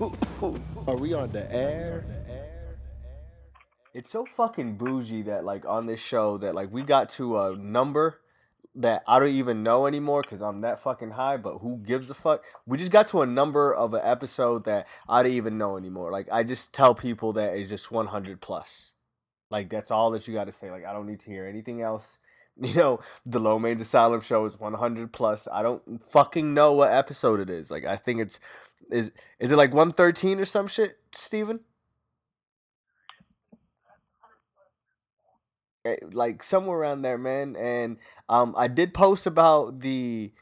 Are we on the air? It's so fucking bougie that like on this show that like we got to a number that I don't even know anymore because I'm that fucking high. But who gives a fuck? We just got to a number of an episode that I don't even know anymore. Like I just tell people that it's just 100 plus. Like that's all that you got to say. Like I don't need to hear anything else. You know, the Low Mange Asylum show is 100 plus. I don't fucking know what episode it is. Like I think it's is is it like 113 or some shit, Steven? Eh, like somewhere around there, man. And um, I did post about the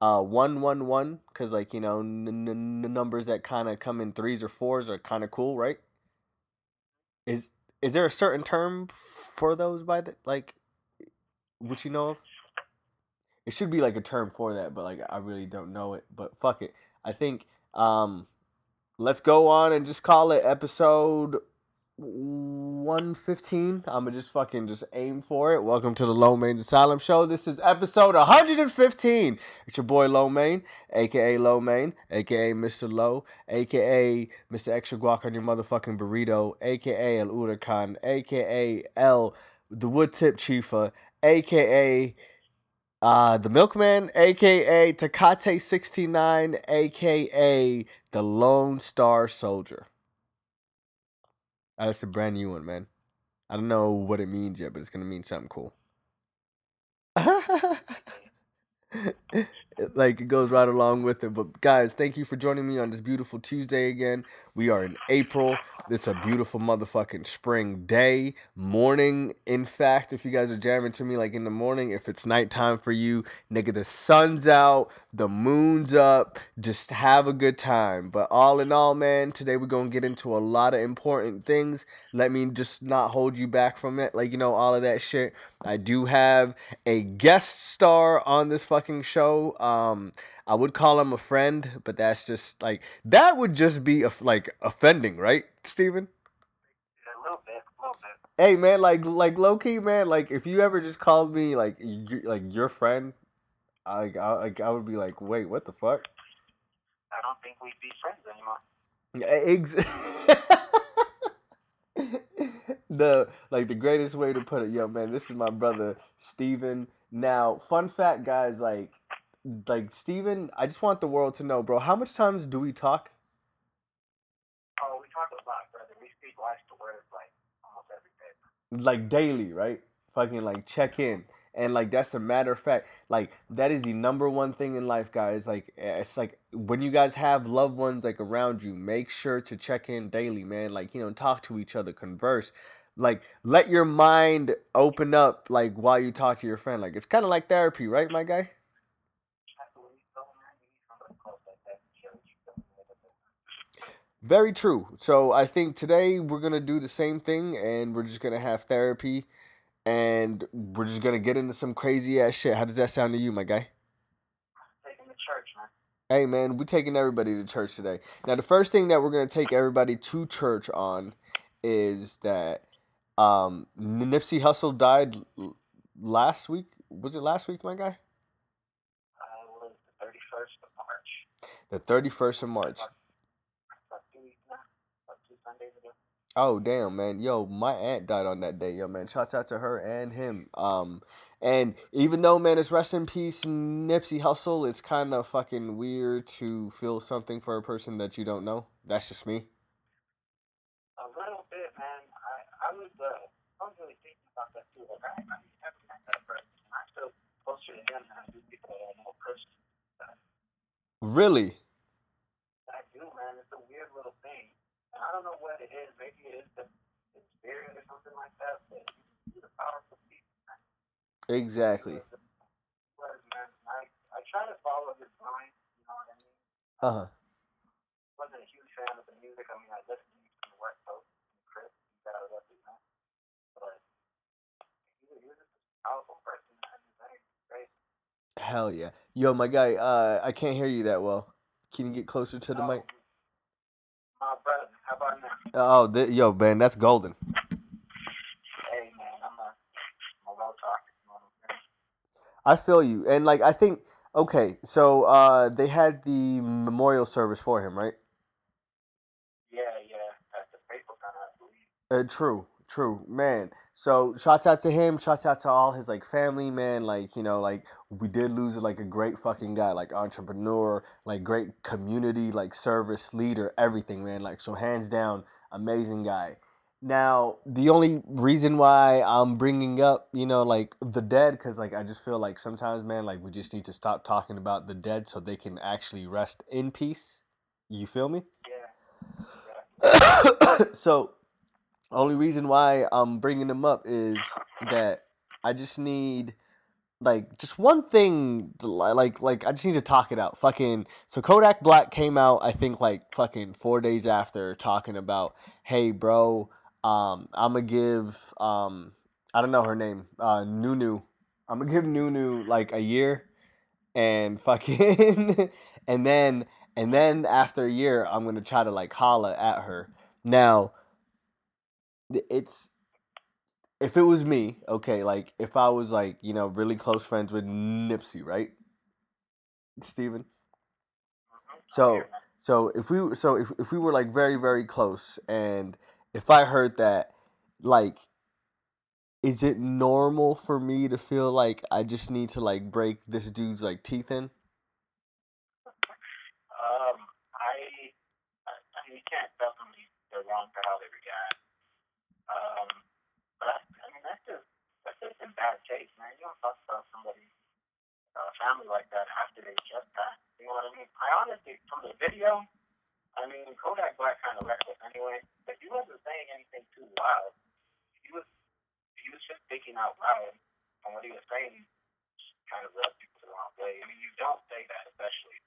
uh one one one because like you know n- n- numbers that kind of come in threes or fours are kind of cool, right? Is is there a certain term for those by the like which you know of? It should be like a term for that, but like I really don't know it. But fuck it. I think um let's go on and just call it episode 115. I'm gonna just fucking just aim for it. Welcome to the Low Main Asylum Show. This is episode 115. It's your boy Low Main, aka Low Main, aka Mr. Low, aka Mr. Extra Guac on your motherfucking burrito, aka El Huracan, aka El the Wood Tip Chiefa, aka uh, the Milkman, aka Takate 69, aka the Lone Star Soldier. That's a brand new one, man. I don't know what it means yet, but it's gonna mean something cool. Like it goes right along with it. But guys, thank you for joining me on this beautiful Tuesday again. We are in April. It's a beautiful motherfucking spring day, morning. In fact, if you guys are jamming to me like in the morning, if it's nighttime for you, nigga, the sun's out, the moon's up. Just have a good time. But all in all, man, today we're gonna get into a lot of important things. Let me just not hold you back from it. Like, you know, all of that shit. I do have a guest star on this fucking show. Um, I would call him a friend, but that's just like that would just be a, like offending, right, Steven? A little bit, a little bit. Hey man, like like low key man, like if you ever just called me like you, like your friend, I like I, like I would be like, wait, what the fuck? I don't think we'd be friends anymore. Ex- the like the greatest way to put it, yo man, this is my brother Steven. Now, fun fact, guys, like like Steven, I just want the world to know, bro. How much times do we talk? Oh, we talk a lot, brother. We speak life to words like almost every day. Like daily, right? Fucking like check in. And like that's a matter of fact, like that is the number one thing in life, guys. Like eh, it's like when you guys have loved ones like around you, make sure to check in daily, man. Like, you know, talk to each other, converse. Like let your mind open up like while you talk to your friend. Like it's kind of like therapy, right, my guy? I believe so, man. You need somebody close like that to show you something like that. Very true. So I think today we're gonna do the same thing, and we're just gonna have therapy, and we're just gonna get into some crazy ass shit. How does that sound to you, my guy? Taking the church, man. Hey man, we're taking everybody to church today. Now the first thing that we're gonna take everybody to church on is that um Nipsey Hussle died l- last week. Was it last week, my guy? Uh, it was the 31st of March. The thirty first of March. About two weeks now. About two Sundays ago. Oh damn, man. Yo, my aunt died on that day. Yo, man. Shouts out to her and him. Um, and even though, man, it's rest in peace, Nipsey Hussle. It's kind of fucking weird to feel something for a person that you don't know. That's just me. A little bit, man. I, I was, uh, I was really thinking about that too. Like, I, I never met that person. I feel closer to him than I do people I know personally. Really? I do, man. It's a weird little thing. And I don't know what it is. Maybe it is the, the spirit or something like that. But he's a powerful being. Exactly. I, I try to follow his line. You know what I mean? Uh huh. Wasn't a huge fan of the music. I mean, I listened to the West Coast. and Chris, he's out of West man. But he, was- he was just a powerful person. Man. He's very great. Hell yeah. Yo, my guy. Uh, I can't hear you that well. Can you get closer to the Oh, mic? How about now? Oh, th- yo, Ben, that's golden. Hey, man, I'm a, I'm a I feel you, and like I think okay, so uh, they had the memorial service for him, right? Yeah, yeah, that's the. Uh, true, true, man. So shouts out to him. Shouts out to all his like family, man. Like you know, like we did lose like a great fucking guy, like entrepreneur, like great community, like service leader, everything, man. Like so, hands down, amazing guy. Now, the only reason why I'm bringing up, you know, like the dead, because like I just feel like sometimes, man, like we just need to stop talking about the dead so they can actually rest in peace. You feel me? Yeah. so only reason why I'm bringing them up is that I just need like just one thing like like I just need to talk it out. Fucking so Kodak Black came out I think like fucking 4 days after talking about, "Hey bro, um I'm gonna give um I don't know her name, uh Nunu. I'm gonna give Nunu like a year and fucking and then and then after a year I'm gonna try to like holla at her. Now it's if it was me, okay, like if I was like you know really close friends with Nipsey, right, Steven? So so if we so if if we were like very very close, and if I heard that, like, is it normal for me to feel like I just need to like break this dude's like teeth in? Um, I, I, I mean, you can't definitely go wrong for how react. Um, but I, I mean, that's just that's just in bad taste, man. You don't talk about somebody, uh, family like that after they just passed. You know what I mean? I honestly, from the video, I mean, Kodak Black kind of reckless anyway, but he wasn't saying anything too wild. He was he was just thinking out loud, and what he was saying kind of rubbed people the wrong way. I mean, you don't say that, especially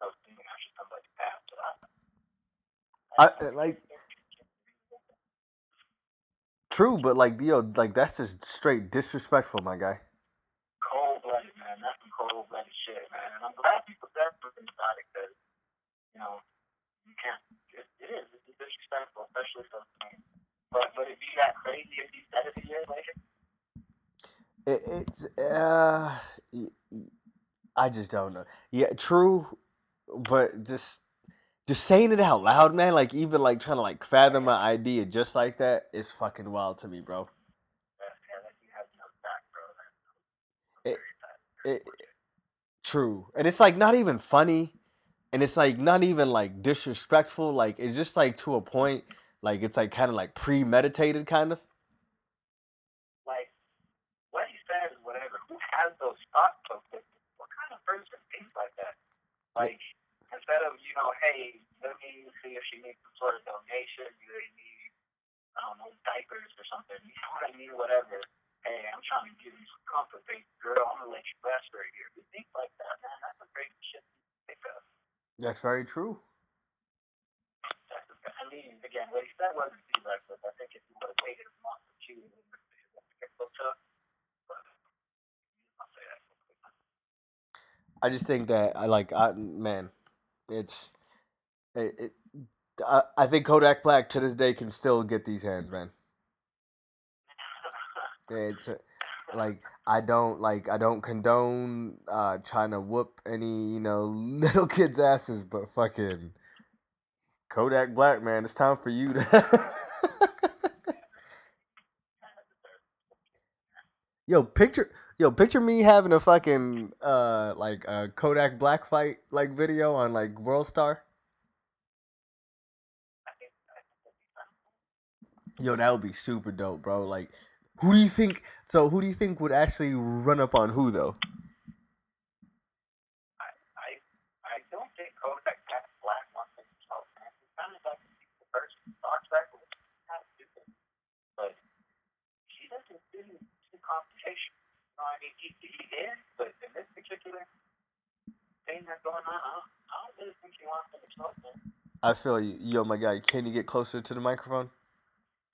so soon after somebody passed. But I, I uh, like true, but like yo, like that's just straight disrespectful, my guy. Man. That's some cold blooded shit, man. And I'm glad people separate about it because, you know, you can't. It, it is. It's disrespectful, especially soon. But would it be that crazy if you said it a year later? It, it's uh, I just don't know. Yeah, true, but just just saying it out loud, man. Like even like trying to like fathom my idea just like that is fucking wild to me, bro. Yeah, yeah, that you have no back, bro. It, That's it, true, and it's like not even funny, and it's like not even like disrespectful. Like it's just like to a point. Like it's like kind of like premeditated, kind of. like what he says, whatever. Who has those thoughts? What kind of person thinks like that? Like instead of you know, hey, let me see if she needs some sort of donation. You need, I don't know, diapers or something. You know what I mean? Whatever. Hey, I'm trying to give you some comfort, baby girl. I'm gonna let you rest year. Who like that, man? That's crazy shit to think. That's very true. That's I mean, again, what he said wasn't too reckless. I think if he would have waited a month or two, it would have get looked up. But I'll say that. real quick. I just think that I like I man, it's it, it I, I think Kodak Black to this day can still get these hands, man. It's like I don't like I don't condone uh trying to whoop any, you know, little kids' asses, but fucking Kodak Black, man, it's time for you to Yo, picture yo, picture me having a fucking uh like a Kodak Black fight like video on like World Star. Yo, that would be super dope, bro. Like, who do you think? So, who do you think would actually run up on who though? I I I don't think Kodak Black Black wants to himself. He kind of like the person Star Trek was kind of stupid, but he doesn't do do competition. You I mean, he he did, but in this particular thing that's going on, I don't, I don't really think he wants to himself, man. I feel you, yo, my guy. Can you get closer to the microphone?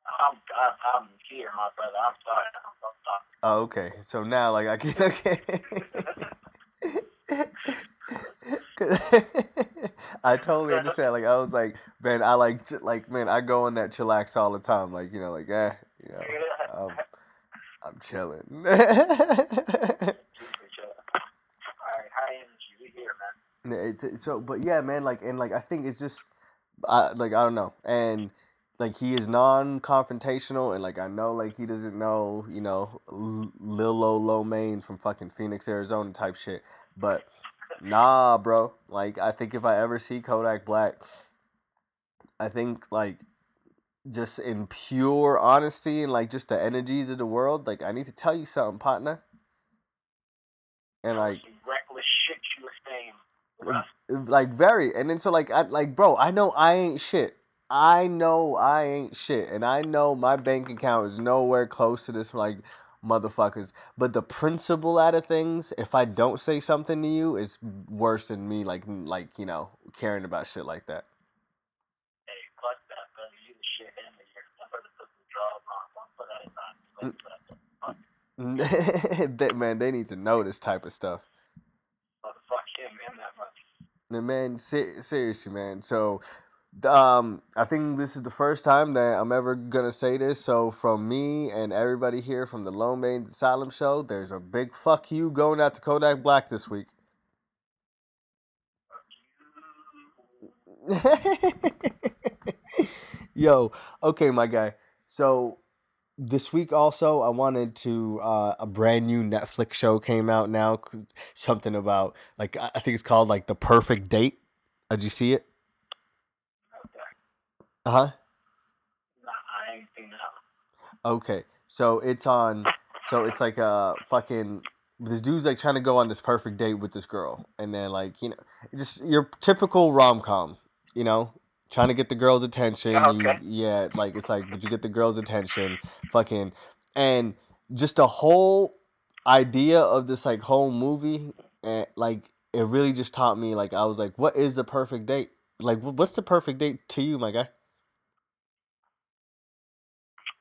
I'm I'm, I'm here, my brother. I'm sorry. I'm, sorry. Oh, okay. So now, like, I can okay. I totally understand. Like, I was like, man, I like, ch- like, man, I go on that chillax all the time. Like, you know, like, eh, you know, um, I'm chilling. All right, high energy. We here, man. It's, it's- so, but yeah, man, like, and like, I think it's just, I like, I don't know, and like he is non-confrontational and like I know like he doesn't know you know L- Lil Lo Lo Main from fucking Phoenix Arizona type shit. But nah bro. Like I think if I ever see Kodak Black I think like just in pure honesty and like just the energies of the world like I need to tell you something partner. And like reckless shit you were saying. like very. And then so like I like bro I know I ain't shit I know I ain't shit and I know my bank account is nowhere close to this like motherfuckers but the principle out of things if I don't say something to you is worse than me like like you know caring about shit like that Hey, fuck that, brother. You the shit in the year. I'm gonna put on. Put that on. Fuck, fuck, that man they need to know this type of stuff fuck him in that much. Man, ser- seriously, man. So, um, I think this is the first time that I'm ever gonna say this. So, from me and everybody here from the Lone Main Asylum Show, there's a big fuck you going out to Kodak Black this week. Yo, okay, my guy. So, this week also, I wanted to. Uh, a brand new Netflix show came out now. Something about like I I think it's called like the Perfect Date. Did you see it? Uh huh. I ain't seen. Okay, so it's on. So it's like a fucking. This dude's like trying to go on this perfect date with this girl, and then like you know, just your typical rom com, you know, trying to get the girl's attention. Okay. You, yeah, like it's like, but you get the girl's attention, fucking, and just the whole idea of this like whole movie, and like it really just taught me. Like I was like, what is the perfect date? Like, what's the perfect date to you, my guy?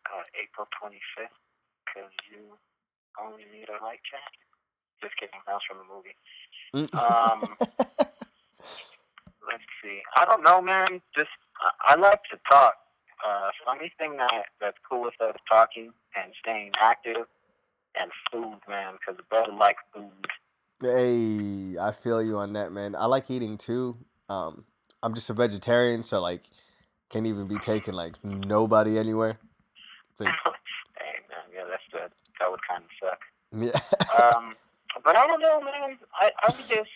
Uh, April 25th, because you only need a light jacket. Just kidding. That was from a movie. Mm. Um, let's see. I don't know, man. Just I, I like to talk. Uh, so anything that that's cool with us talking and staying active and food, man, because brother like food. Hey, I feel you on that, man. I like eating too. Um, I'm just a vegetarian, so like, can't even be taking like nobody anywhere. Like, hey, man, yeah, that's the that would kind of suck. yeah, Um, but I don't know, man. I I would just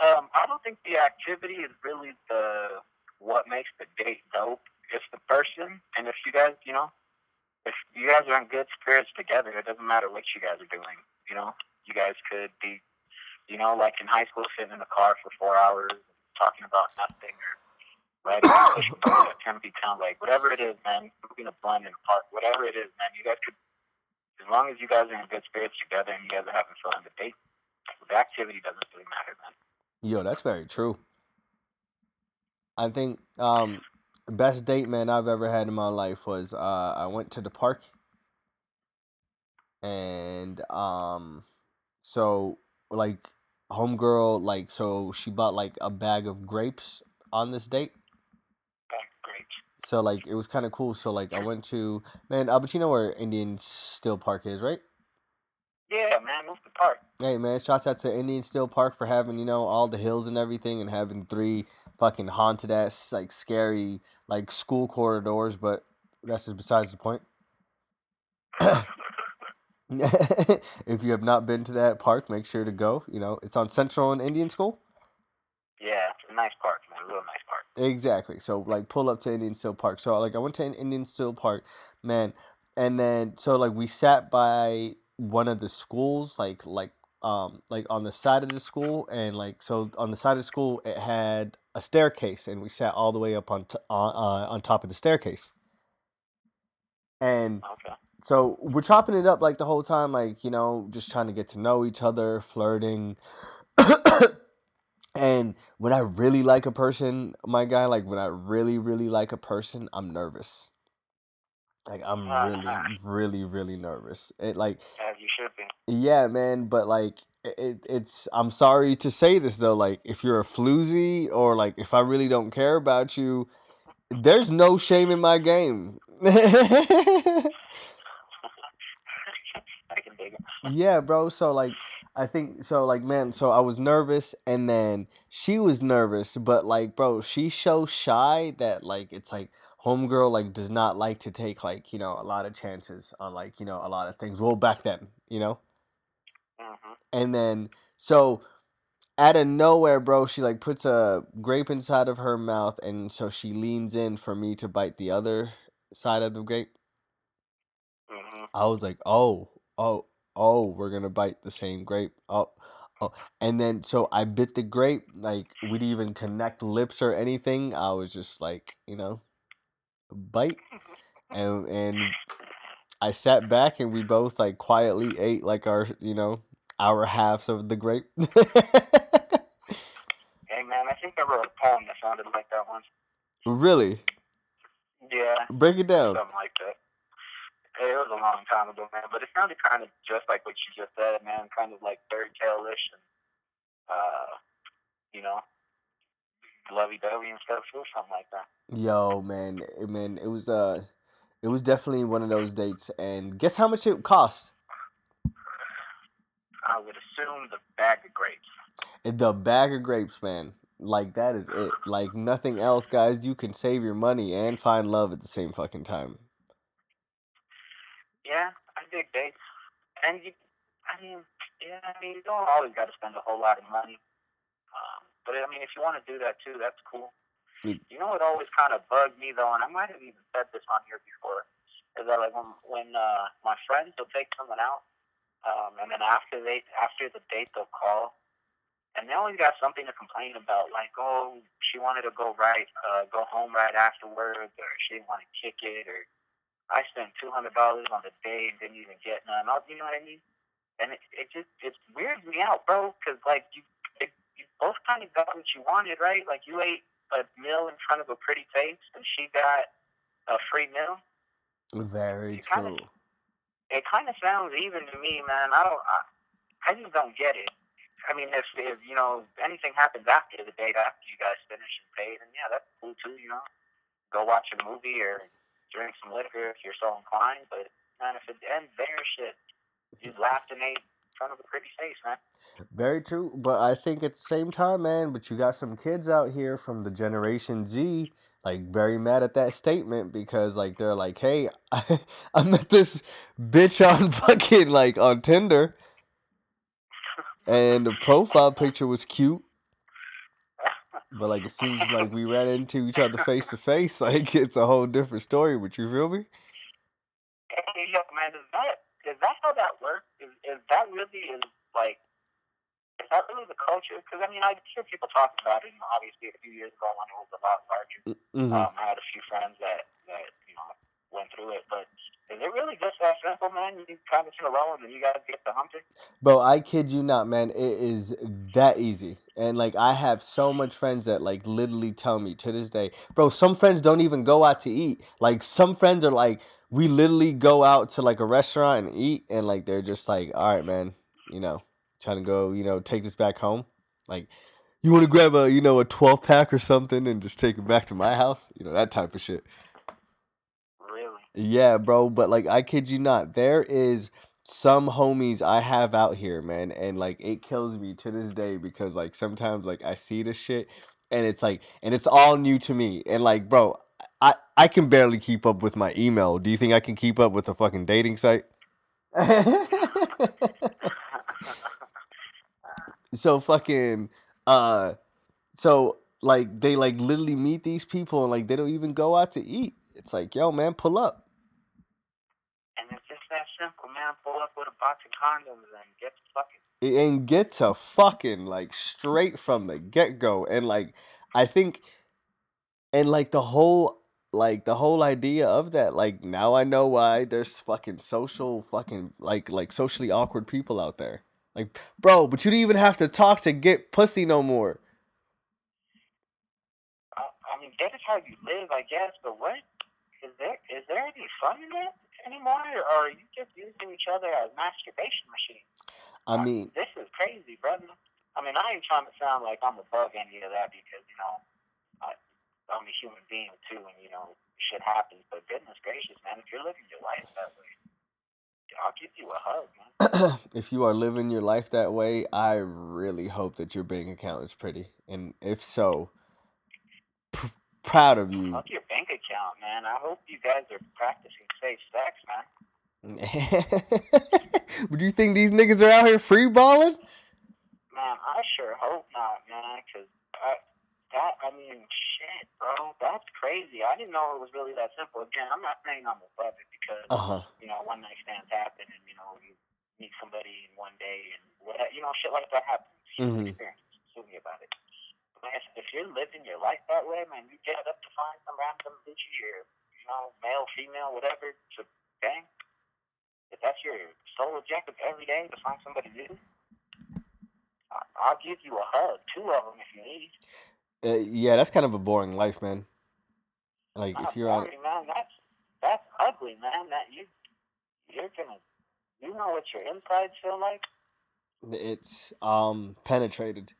um, I don't think the activity is really the what makes the date dope. It's the person, and if you guys, you know, if you guys are in good spirits together, it doesn't matter what you guys are doing. You know, you guys could be, you know, like in high school, sitting in the car for four hours talking about nothing, or a bike at Tempe Town, like whatever it is, man. Smoking a blunt in the park, whatever it is, man. You guys could, as long as you guys are in good spirits together and you guys are having fun, the date, the activity doesn't really matter, man. yo, that's very true. I think um, best date man I've ever had in my life was uh, I went to the park, and um, so like homegirl like so she bought like a bag of grapes on this date. So like it was kind of cool. So like I went to man, uh, but you know where Indian Still Park is, right? Yeah, man, move the park. Hey man, shouts out to Indian Still Park for having you know all the hills and everything, and having three fucking haunted ass like scary like school corridors. But that's just besides the point. if you have not been to that park, make sure to go. You know it's on Central and Indian School. yeah, it's a nice park, man. A Real nice park. Exactly. So like pull up to Indian Still Park. So like I went to Indian Still Park, man, and then so like we sat by one of the schools, like like um like on the side of the school, and like so on the side of the school it had a staircase, and we sat all the way up on t- on uh, on top of the staircase. And Okay. so we're chopping it up like the whole time, like you know, just trying to get to know each other, flirting. And when I really like a person, my guy, like when I really, really like a person, I'm nervous. Like I'm uh, really, uh, really, really nervous. It like, As you should be. yeah, man. But like, it, it, it's. I'm sorry to say this though. Like, if you're a floozy or like if I really don't care about you, there's no shame in my game. I can dig it. Yeah, bro. So like I think so like man, so I was nervous and then she was nervous, but like bro, she's so shy that like it's like homegirl like does not like to take like you know a lot of chances on like you know a lot of things. Well, back then, you know. Mhm. And then so out of nowhere, bro, she like puts a grape inside of her mouth, and so she leans in for me to bite the other side of the grape. Mhm. I was like, oh, oh, oh, we're gonna bite the same grape. Oh, oh, and then so I bit the grape. Like we didn't even connect lips or anything. I was just like, you know, bite, and and I sat back and we both like quietly ate like our, you know, our halves of the grape. Hey man, I think I wrote a poem that sounded like that once. really, Yeah, break it down. something like that. It was a long time ago, man, but it sounded kind of just like what you just said, man. Kind of like fairy tale-ish and, uh, you know, lovey-dovey and stuff. Was something like that. Yo, man, it- man, it was uh, it was definitely one of those dates. And guess how much it cost? I would assume the bag of grapes. The bag of grapes, man. Like that is it. Like nothing else, guys. You can save your money and find love at the same fucking time. Yeah, I dig dates. And you, I mean, yeah, I mean, you don't always got to spend a whole lot of money. Um, but I mean, if you want to do that too, that's cool. Mm. You know what always kind of bugged me though, and I might have even said this on here before, is that like when when uh, my friends will take someone out, um, and then after they after the date they'll call, and they always got something to complain about, like oh she wanted to go right, uh, go home right afterwards, or she didn't want to kick it, or I spent two hundred dollars on the date and didn't even get none. I'll- You know what I mean? And it, it just it weirds me out, bro, because like you it, you both kind of got what you wanted, right? Like you ate a meal in front of a pretty face, and she got a free meal. Very You kinda- It kind of sounds even to me, man. I don't. I, I just don't get it. I mean, if, if you know anything happens after the date, after you guys finish and pay, then yeah, that's cool too. You know, go watch a movie or drink some liquor if you're so inclined. But man, if it ends there, shit, you laughed and in front of a pretty face, man. Very true. But I think at the same time, man, but you got some kids out here from the Generation Z, like very mad at that statement because like they're like, hey, I, I met this bitch on fucking like on Tinder, and the profile picture was cute. But like as soon as like we ran into each other face to face, like it's a whole different story. But you feel me? Hey, yo, man, is that is that how that works? Is is that really is like? Is that really the culture? Because I mean, I hear people talk about it. And obviously, a few years ago when it was a lot larger, hmm um, I had a few friends that that you know went through it. But is it really just that simple, man? You kind of feel alone, and you guys get the humping. Bro, I kid you not, man. It is that easy. And like I have so much friends that like literally tell me to this day, bro, some friends don't even go out to eat. Like some friends are like we literally go out to like a restaurant and eat and like they're just like, "All right, man, you know, trying to go, you know, take this back home." Like you want to grab a, you know, a 12 pack or something and just take it back to my house? You know, that type of shit. Yeah, bro, but like I kid you not, there is some homies I have out here, man, and like it kills me to this day because like sometimes like I see this shit and it's like and it's all new to me. And like, bro, I I can barely keep up with my email. Do you think I can keep up with a fucking dating site? so fucking uh so like they like literally meet these people and like they don't even go out to eat. It's like, yo, man, pull up. and it's just that simple, man. Pull up with a box of condoms and get the fucking. and get to fucking like straight from the get go. And like I think and like the whole like the whole idea of that, like now I know why there's fucking social fucking like like socially awkward people out there. Like, bro, but you don't even have to talk to get pussy no more. I, I mean, that is how you live, I guess. But what is there? Is there any fun in that anymore, or are you just using each other as masturbation machines? I mean, this is crazy, brother. I mean, I ain't trying to sound like I'm above any of that because you know, I, I'm a human being too, and you know, shit happens. But goodness gracious, man, if you're living your life that way, I'll give you a hug, man. if you are living your life that way, I really hope that your bank account is pretty. And if so, proud of you. Fuck your bank account. man. I hope you guys are practicing safe sex, man. Would you think these niggas are out here free balling? Man, I sure hope not, man. Cause I, that, I mean, shit, bro, that's crazy. I didn't know it was really that simple. Again, I'm not saying I'm above it because Uh huh. you know one night stands happen, and you know you meet somebody in one day, and whatever, you know, shit like that happens. Human Mhm. experiences. Sue me about it. If, if you're living your life that way, man, you get up to find some random bitch or you know, male, female, whatever, to bang. If that's your sole objective every day to find somebody new, I- I'll give you a hug, two of them if you need. Uh, yeah, that's kind of a boring life, man. Like Not if you're on, boring, man. That's that's ugly, man. That you you're gonna you know what your insides feel like. it's um penetrated.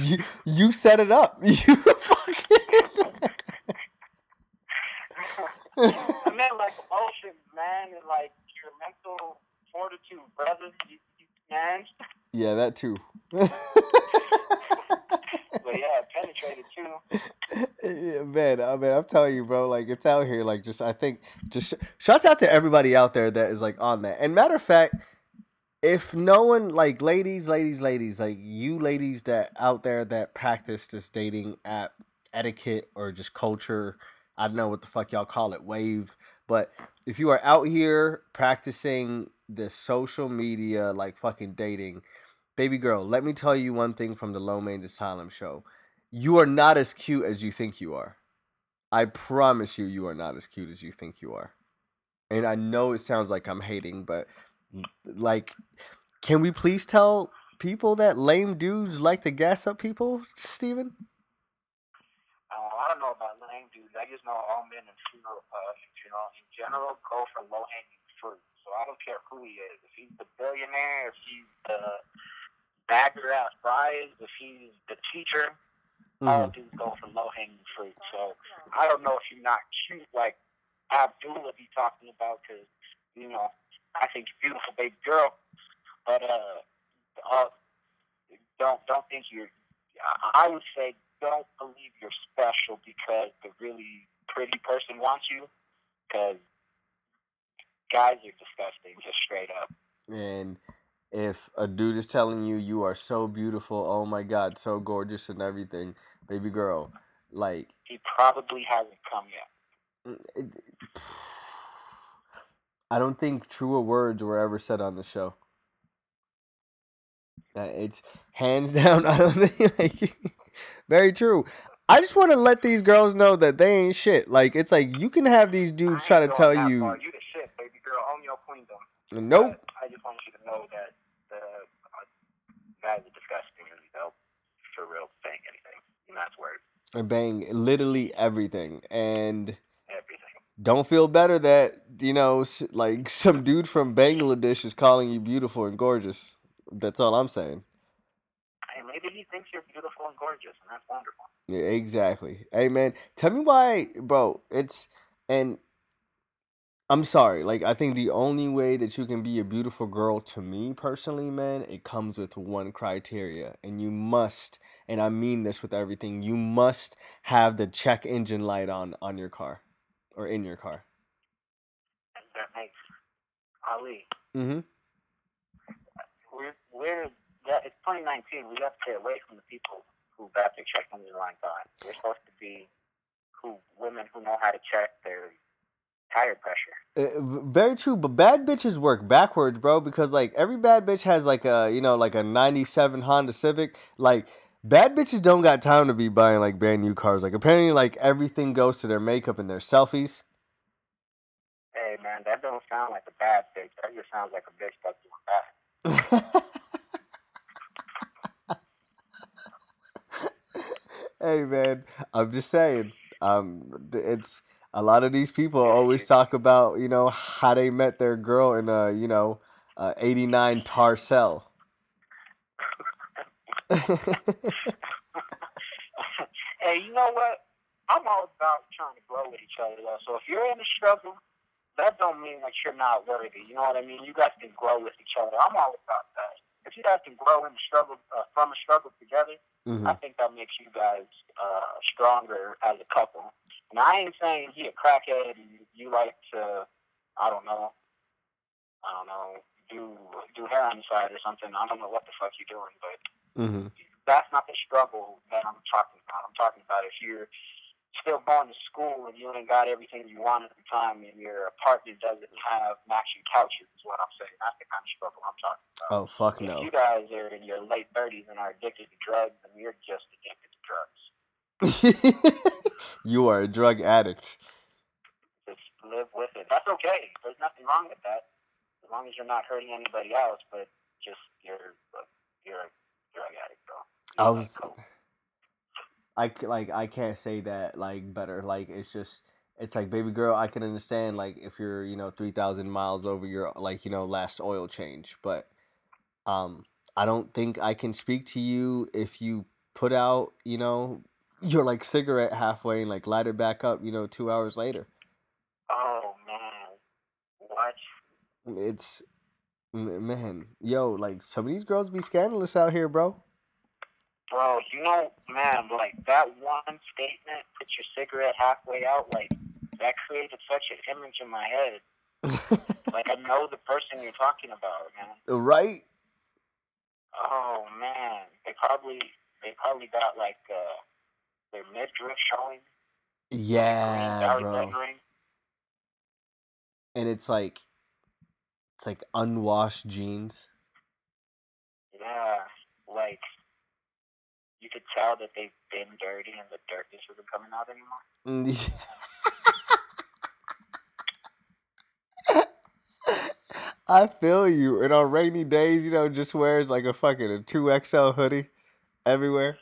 You you set it up. You fucking. I meant like emotions, man, and like your mental fortitude, brother. You, you, man, yeah, that too. but yeah, penetrated too. yeah, man, I mean, I'm telling you, bro. Like it's out here. Like just, I think, just shouts out to everybody out there that is like on that. And matter of fact, if no one like ladies, ladies, ladies, like you ladies that out there that practice this dating app etiquette or just culture, I don't know what the fuck y'all call it, wave. But if you are out here practicing the social media like fucking dating, baby girl, let me tell you one thing from the Low Main Asylum show. You are not as cute as you think you are. I promise you, you are not as cute as you think you are. And I know it sounds like I'm hating, but like, can we please tell people that lame dudes like to gas up people, Steven? Uh, I don't know about lame dudes. I just know all men in general, uh, you know, in general, go for low hanging fruit. So I don't care who he is. If he's the billionaire, if he's the bagger at fries, if he's the teacher, all Mhm. dudes go for low hanging fruit. So I don't know if you're not cute like Abdullah be talking about because you know I think you're beautiful baby girl, but uh, uh don't don't think you're. I would say don't believe you're special because the really pretty person wants you because guys are disgusting, just straight up. And if a dude is telling you you are so beautiful, oh my god, so gorgeous and everything, baby girl, like He probably hasn't come yet. it- I don't think truer words were ever said on the show. Uh, It's hands down. I don't think like very true. I just want to let these girls know that they ain't shit. Like it's like you can have these dudes try to tell you, far. You the shit, baby girl. Own your queendom. nope. But I just want you to know that the uh, guys are disgusting and they'll for real saying anything. And that's where And bang literally everything and everything. don't feel better that you know like some dude from Bangladesh is calling you beautiful and gorgeous. That's all I'm saying. Hey, maybe he thinks you're beautiful and gorgeous, and that's wonderful. Yeah, exactly. Hey man, tell me why, bro. It's and I'm sorry. Like I think the only way that you can be a beautiful girl to me personally, man, it comes with one criteria, and you must, and I mean this with everything, you must have the check engine light on on your car, or in your car. And that makes Ali. Mm-hmm. We're we're that it's 2019. We have to stay away from the people who got their check engine lights on. We're supposed to be who women who know how to check their tire pressure. Uh, very true, but bad bitches work backwards, bro. Because like every bad bitch has like a you know like a '97 Honda Civic. Like bad bitches don't got time to be buying like brand new cars. Like apparently like everything goes to their makeup and their selfies. Hey man, that don't sound like a bad bitch. That just sounds like a bitch that's doing bad. hey man, I'm just saying. Um, it's a lot of these people always talk about you know how they met their girl in a you know uh, '89 Tercel. hey, you know what? I'm all about trying to grow with each other though. So if you're in a struggle, that don't mean that you're not worthy. You know what I mean? You guys can grow with each other. I'm all about that. If you guys can grow in the struggle uh, from a struggle together, hmm I think that makes you guys uh, stronger as a couple. And I ain't saying he a crackhead and you like to, I don't know, I don't know, do do hair on the side or something. I don't know what the fuck you're doing, but hmm that's not the struggle that I'm talking about. I'm talking about if you're still going to school and you ain't got everything you want at the time and your apartment doesn't have matching couches is what I'm saying. That's the kind of struggle I'm talking about. Oh fuck If no. you guys are in your late 30s and are addicted to drugs, then you're just addicted to drugs. you are a drug addict. Just live with it. That's okay. There's nothing wrong with that, as long as you're not hurting anybody else. But just you're you're a drug addict, bro. You I was, coke. I like I can't say that like better. Like it's just it's like baby girl. I can understand like if you're you know three thousand miles over your like you know last oil change, but um I don't think I can speak to you if you put out you know your like cigarette halfway and like light it back up you know two hours later. Oh man, what? It's man, yo, like some of these girls be scandalous out here, bro. Bro, you know, man, like that one statement, put your cigarette halfway out, like that created such an image in my head. Like I know the person you're talking about, man. right? Oh man, they probably they probably got like uh their midriff showing, Yeah, bro. And it's like it's like unwashed jeans. Yeah, like you could tell that they've been dirty and the dirt just isn't coming out anymore. Mm, I feel you. And on rainy days, you know, just wears like a fucking a two XL hoodie everywhere.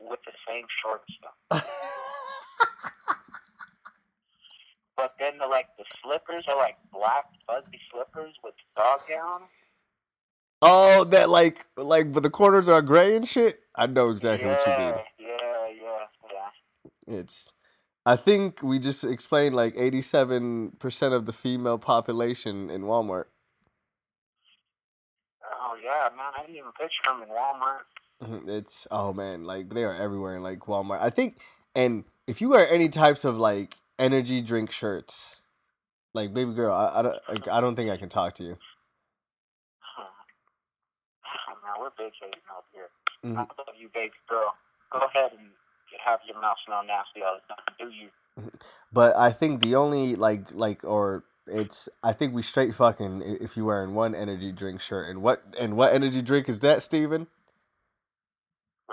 With the same shorts though. But then the like the slippers are like black fuzzy slippers with dog down. Oh, that like like but the corners are gray and shit. I know exactly what you mean. Yeah, yeah, yeah. It's I think we just explained like eighty seven percent of the female population in Walmart. Oh yeah, man, I didn't even picture them in Walmart. Mhm, It's oh man, like they are everywhere in like Walmart. I think, and if you wear any types of like energy drink shirts, like baby girl, I, I don't like I don't think I can talk to you. Man, we're big hating out here. Mhm. I love you, baby girl. Go ahead and have your mouth smell nasty all the time. Do you? But I think the only like like or it's I think we straight fucking if you wearing one energy drink shirt and what and what energy drink is that, Steven?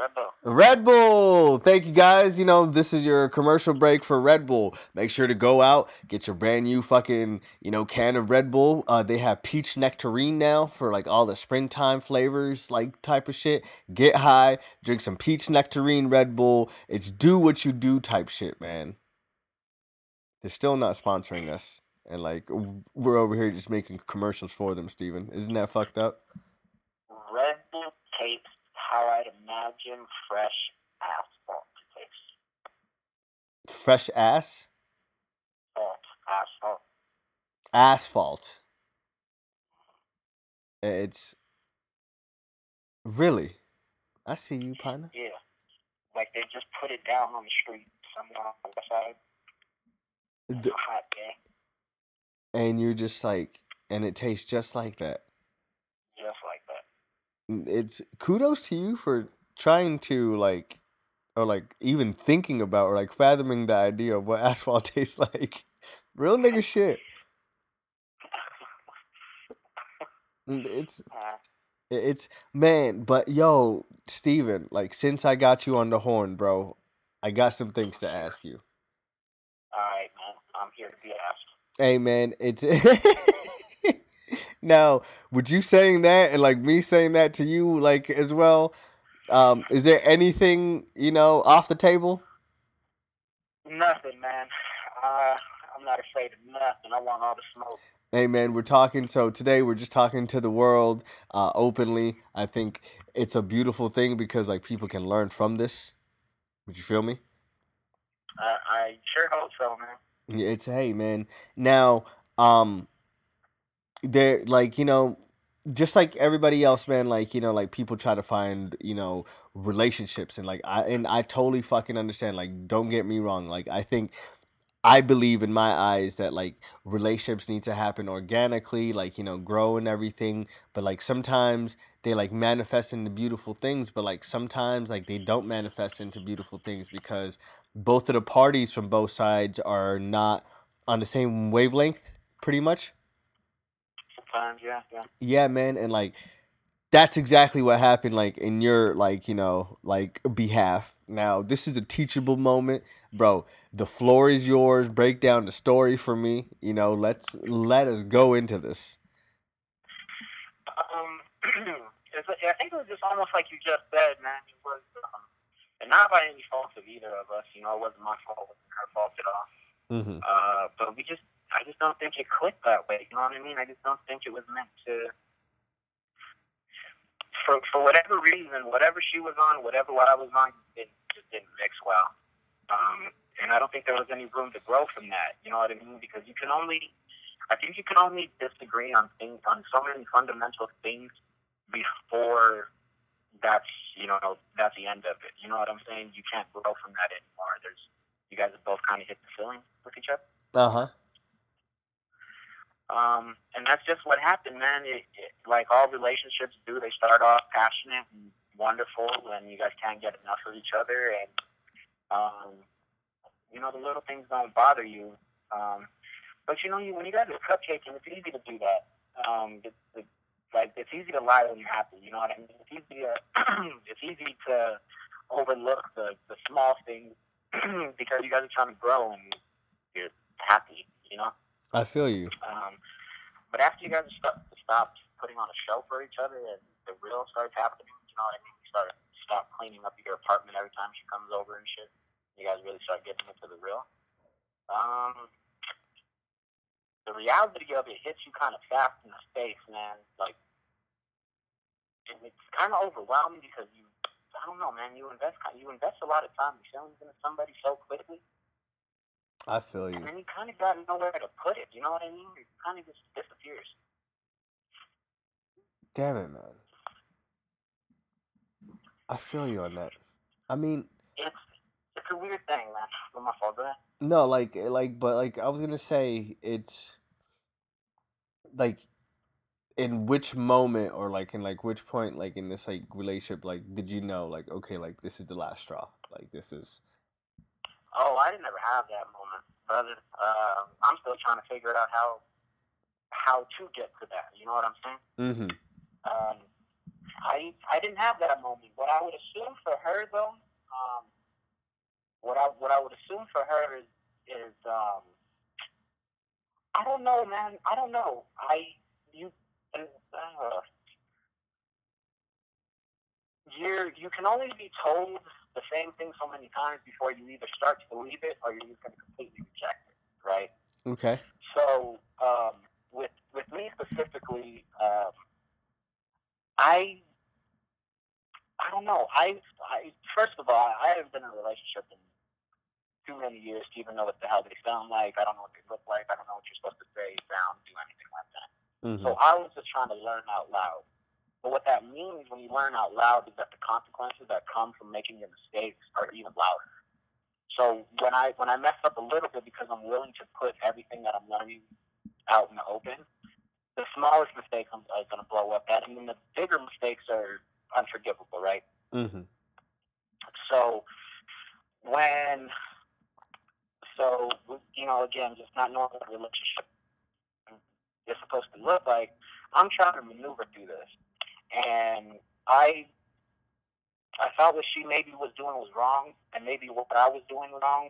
Red Bull. Red Bull. Thank you guys. You know, this is your commercial break for Red Bull. Make sure to go out, get your brand new fucking, you know, can of Red Bull. Uh, they have peach nectarine now for like all the springtime flavors, like type of shit. Get high, drink some peach nectarine Red Bull. It's do what you do type shit, man. They're still not sponsoring us. And like we're over here just making commercials for them, Steven. Isn't that fucked up? Red Bull tastes how I'd imagine fresh asphalt to taste. Fresh ass? Salt, asphalt. Asphalt. It's really. I see you, partner. Yeah. Like they just put it down on the street somewhere on the west side. A hot day. And you're just like, and it tastes just like that. Just like that. It's kudos to you for trying to like, or like even thinking about or like fathoming the idea of what asphalt tastes like. Real nigga shit. It's Uh, it's man, but yo, Steven, like since I got you on the horn, bro, I got some things to ask you. Alright, man. I'm here to be asked. Hey man, it's now. Would you saying that and like me saying that to you like as well? Um, is there anything you know off the table? Nothing, man. Uh, I'm not afraid of nothing. I want all the smoke. Hey man, we're talking. So today we're just talking to the world uh, openly. I think it's a beautiful thing because like people can learn from this. Would you feel me? I, I sure hope so, man. Yeah, It's hey man. Now, um, there like you know, just like everybody else, man, like, you know, like people try to find, you know, relationships and like I and I totally fucking understand. Like, don't get me wrong. Like I think I believe in my eyes that like relationships need to happen organically, like, you know, grow and everything. But like sometimes they like manifest into beautiful things, but like sometimes like they don't manifest into beautiful things because both of the parties from both sides are not on the same wavelength, pretty much. Sometimes, yeah, yeah. Yeah, man, and like that's exactly what happened like in your like you know like behalf now this is a teachable moment bro the floor is yours break down the story for me you know let's let us go into this Um, I think it was just almost like you just said, man. It was, um, and not by any fault of either of us. You know, it wasn't my fault. It wasn't her fault at all. mm-hmm. Uh, but we just don't think it clicked that way. You know what I mean? I just don't think it was meant to. For for whatever reason, whatever she was on, whatever what I was on, it just didn't mix well. Um, and I don't think there was any room to grow from that. You know what I mean? Because you can only, I think you can only disagree on things on so many fundamental things before that's you know that's the end of it. You know what I'm saying? You can't grow from that anymore. There's you guys have both kind of hit the ceiling with each other. uh-huh Um, and that's just what happened, man. It, it, like all relationships do, they start off passionate and wonderful, and you guys can't get enough of each other, and um, you know the little things don't bother you. Um, but you know, you, when you guys are cupcaking, it's easy to do that. Um, it's, it's like it's easy to lie when you're happy. You know what I mean? It's easy to it's easy to overlook the the small things because you guys are trying to grow and you're happy. You know. I feel you Um, but after you guys stop, stopped putting on a show for each other and the real starts happening, you know what I mean? You start stop cleaning up your apartment every time she comes over and shit. You guys really start getting into the real. Um, the reality of it hits you kind of fast in the face, man. Like, and it's kind of overwhelming because you, I don't know, man. You invest, you invest a lot of time. You feelings into somebody so quickly, i feel you and then you kind of got nowhere to put it. You know what I mean? It kind of just disappears. damn it man i feel you on that i mean it's it's a weird thing, man. With my fault. No, like eh, like but like I was gonna say it's like in which moment or like in like which point like in this like relationship like did you know like okay like this is the last straw like this is Oh, I didn't ever have that moment, brother. Um, I'm still trying to figure out how how to get to that. You know what I'm saying? mm-hmm Um, I I didn't have that moment. What I would assume for her though, um, what I what I would assume for her is is um, I don't know, man. I don't know. I you uh, you're you can only be told the same thing so many times before you either start to believe it or you're just going to completely reject it, right? okay So um, with with me specifically, um, I I don't know. I I first of all, I haven't been in a relationship in too many years to even know what the hell they sound like. I don't know what they look like. I don't know what you're supposed to say, sound, do anything like that. mm-hmm. So I was just trying to learn out loud. But what that means when you learn out loud is that the consequences that come from making your mistakes are even louder. So when I when I mess up a little bit because I'm willing to put everything that I'm learning out in the open, the smallest mistake I'm, is going to blow up at, and then the bigger mistakes are unforgivable, right? Mm-hmm. So when, so you know, again, just not knowing what a relationship is supposed to look like, I'm trying to maneuver through this, and I, I thought what she maybe was doing was wrong, and maybe what I was doing wrong.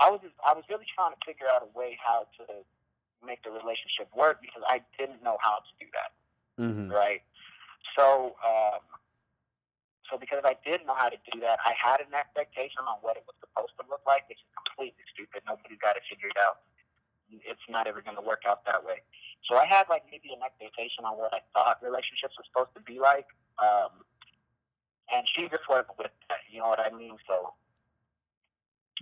I was just, I was really trying to figure out a way how to make the relationship work because I didn't know how to do that Mm-hmm. right? So, um, so because I didn't know how to do that, I had an expectation on what it was supposed to look like, which is completely stupid. Nobody's got it figured out. It's not ever going to work out that way. So I had like maybe an expectation on what I thought relationships were supposed to be like, um, and she just wasn't with that. You know what I mean? So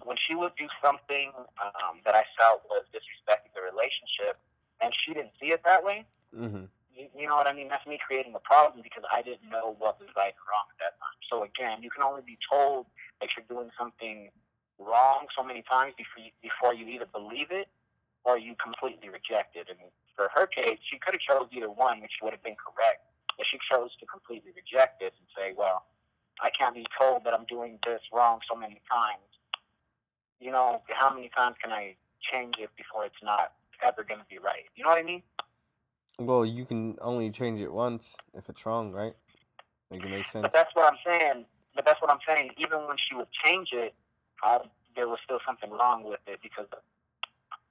when she would do something um, that I felt was disrespecting the relationship, and she didn't see it that way, Mm-hmm. you, you know what I mean? That's me creating a problem because I didn't know what was right or wrong at that time. So again, you can only be told that you're doing something wrong so many times before you, before you either believe it or you completely reject it. And for her case, she could have chose either one, which would have been correct. But she chose to completely reject it and say, "Well, I can't be told that I'm doing this wrong so many times. You know, how many times can I change it before it's not ever going to be right? You know what I mean?" Well, you can only change it once if it's wrong, right? Like it makes sense. But that's what I'm saying. But that's what I'm saying. Even when she would change it, uh, there was still something wrong with it because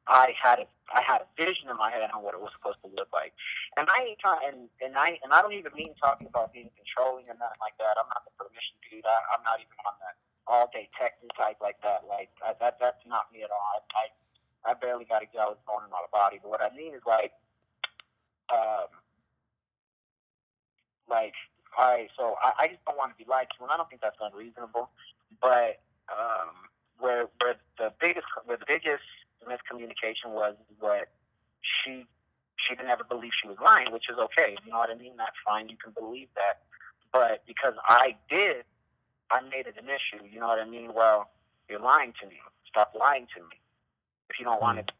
I had a I had a vision in my head on what it was supposed to look like, and I ain't trying and, and I and I don't even mean talking about being controlling or nothing like that. I'm not the permission dude. I, I'm not even on that all day texting type like that. Like I, that that's not me at all. I I, I barely got a jealous bone in my body. But what I mean is like, um, like all right. So I, I just don't want to be lied to, and I don't think that's unreasonable. But um, where where the biggest where the biggest miscommunication was what she she didn't ever believe she was lying, which is okay. You know what I mean? That's fine. You can believe that. But because I did, I made it an issue. You know what I mean? Well, you're lying to me. Stop lying to me. If you don't want to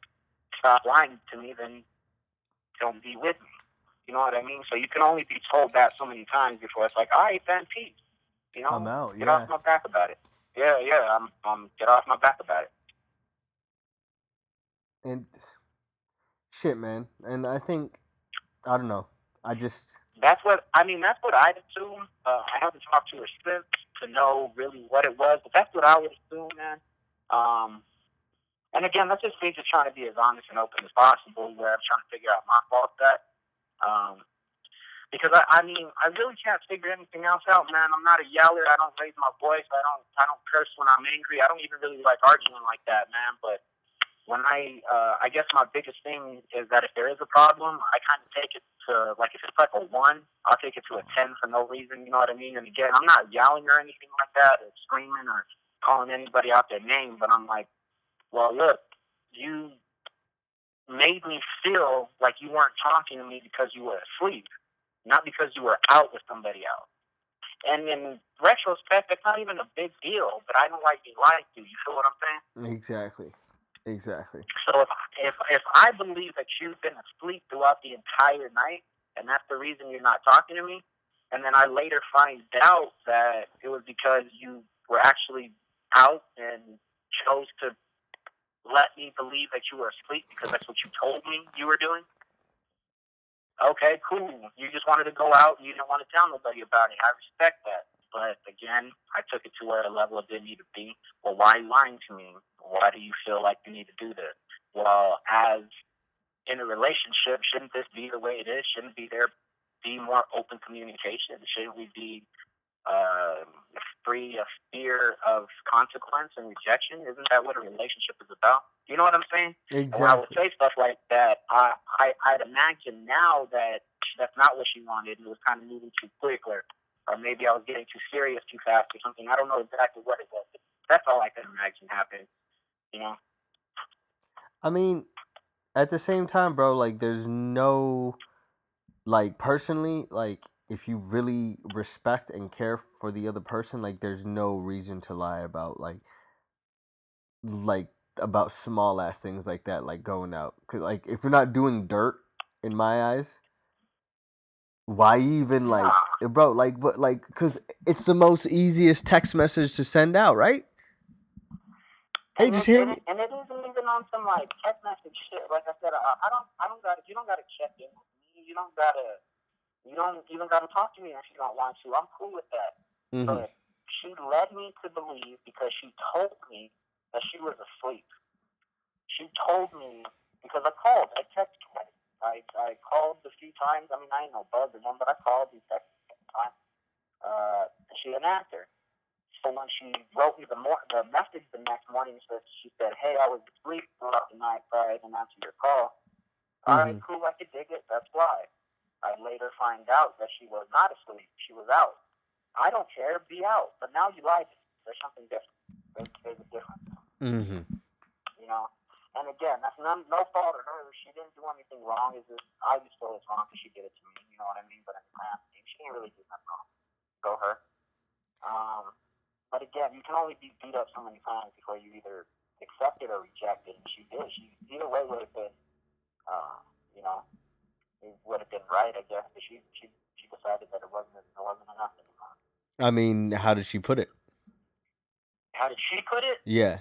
stop lying to me, then don't be with me. You know what I mean? So you can only be told that so many times before it's like, all right, then peace. You know, I'm out. yeah. get off my back about it. Yeah, yeah, I'm, I'm get off my back about it. And shit, man. And I think I don't know. I just That's what I mean. That's what I'd assume. Uh, I haven't talked to her since to know really what it was, but that's what I would assume, man. Um, and again, that's just me just trying to be as honest and open as possible. Where I'm trying to figure out my fault that. Um, because I, I mean, I really can't figure anything else out, man. I'm not a yeller. I don't raise my voice. I don't. I don't curse when I'm angry. I don't even really like arguing like that, man. But when I, uh, I guess my biggest thing is that if there is a problem, I kind of take it to like if it's like a one, I'll take it to a ten for no reason. You know what I mean? And again, I'm not yelling or anything like that, or screaming or calling anybody out their name. But I'm like, well, look, you made me feel like you weren't talking to me because you were asleep, not because you were out with somebody else. And in retrospect, it's not even a big deal, but I don't like being lied to. You feel what I'm saying? exactly, exactly. So if if if I believe that you've been asleep throughout the entire night, and that's the reason you're not talking to me, and then I later find out that it was because you were actually out and chose to let me believe that you were asleep because that's what you told me you were doing. Okay, cool. You just wanted to go out and you didn't want to tell nobody about it. I respect that. But again, I took it to where a level it didn't need to be. Well, why are you lying to me? Why do you feel like you need to do this? Well, as in a relationship, shouldn't this be the way it is? Shouldn't be there be more open communication? Shouldn't we be uh, free of fear of consequence and rejection? Isn't that what a relationship is about? You know what I'm saying? Exactly. when I would say stuff like that, I, I I'd imagine now that that's not what she wanted and it was kind of moving too quick, or or maybe I was getting too serious too fast or something. I don't know exactly what it was. That's all I can imagine happened. You know? I mean, at the same time, bro, like there's no like personally, like if you really respect and care for the other person, like there's no reason to lie about like like about small ass things like that, like going out. 'Cause, like if you're not doing dirt in my eyes, why even like eh, bro, like but like cuz it's the most easiest text message to send out, right? Hey, and just it, hear me. and it isn't even on some like text message shit. Like I said, I, I don't I don't gotta you don't gotta check in with me. You don't gotta you don't even gotta talk to me if you don't want to. I'm cool with that. Mhm. But she led me to believe because she told me that she was asleep. She told me because I called, I texted her. I I called a few times. I mean, I ain't no bug or nothing, but I called and texted few. Uh, and she didn't answer. So when she wrote me the mor- the message the next morning, said she said, "Hey, I was asleep throughout the night, sorry I didn't answer your call." All right, cool, I could dig it. That's why. I later find out that she was not asleep. She was out. I don't care. Be out. But now you lied. There's something different. There's, there's a difference Mhm. you know. And again, that's none, no fault of hers. She didn't do anything wrong. Is just I just feel it's wrong because she did it to me. You know what I mean? But in the past, she didn't really do nothing wrong. Go her. Um, but again, you can only be beat up so many times before you either accept it or reject it. And she did. She either way would have been, uh, you know, it would have been right, I guess. But she she she decided that it wasn't it wasn't enough anymore. I mean, how did she put it? How did she put it? Yeah.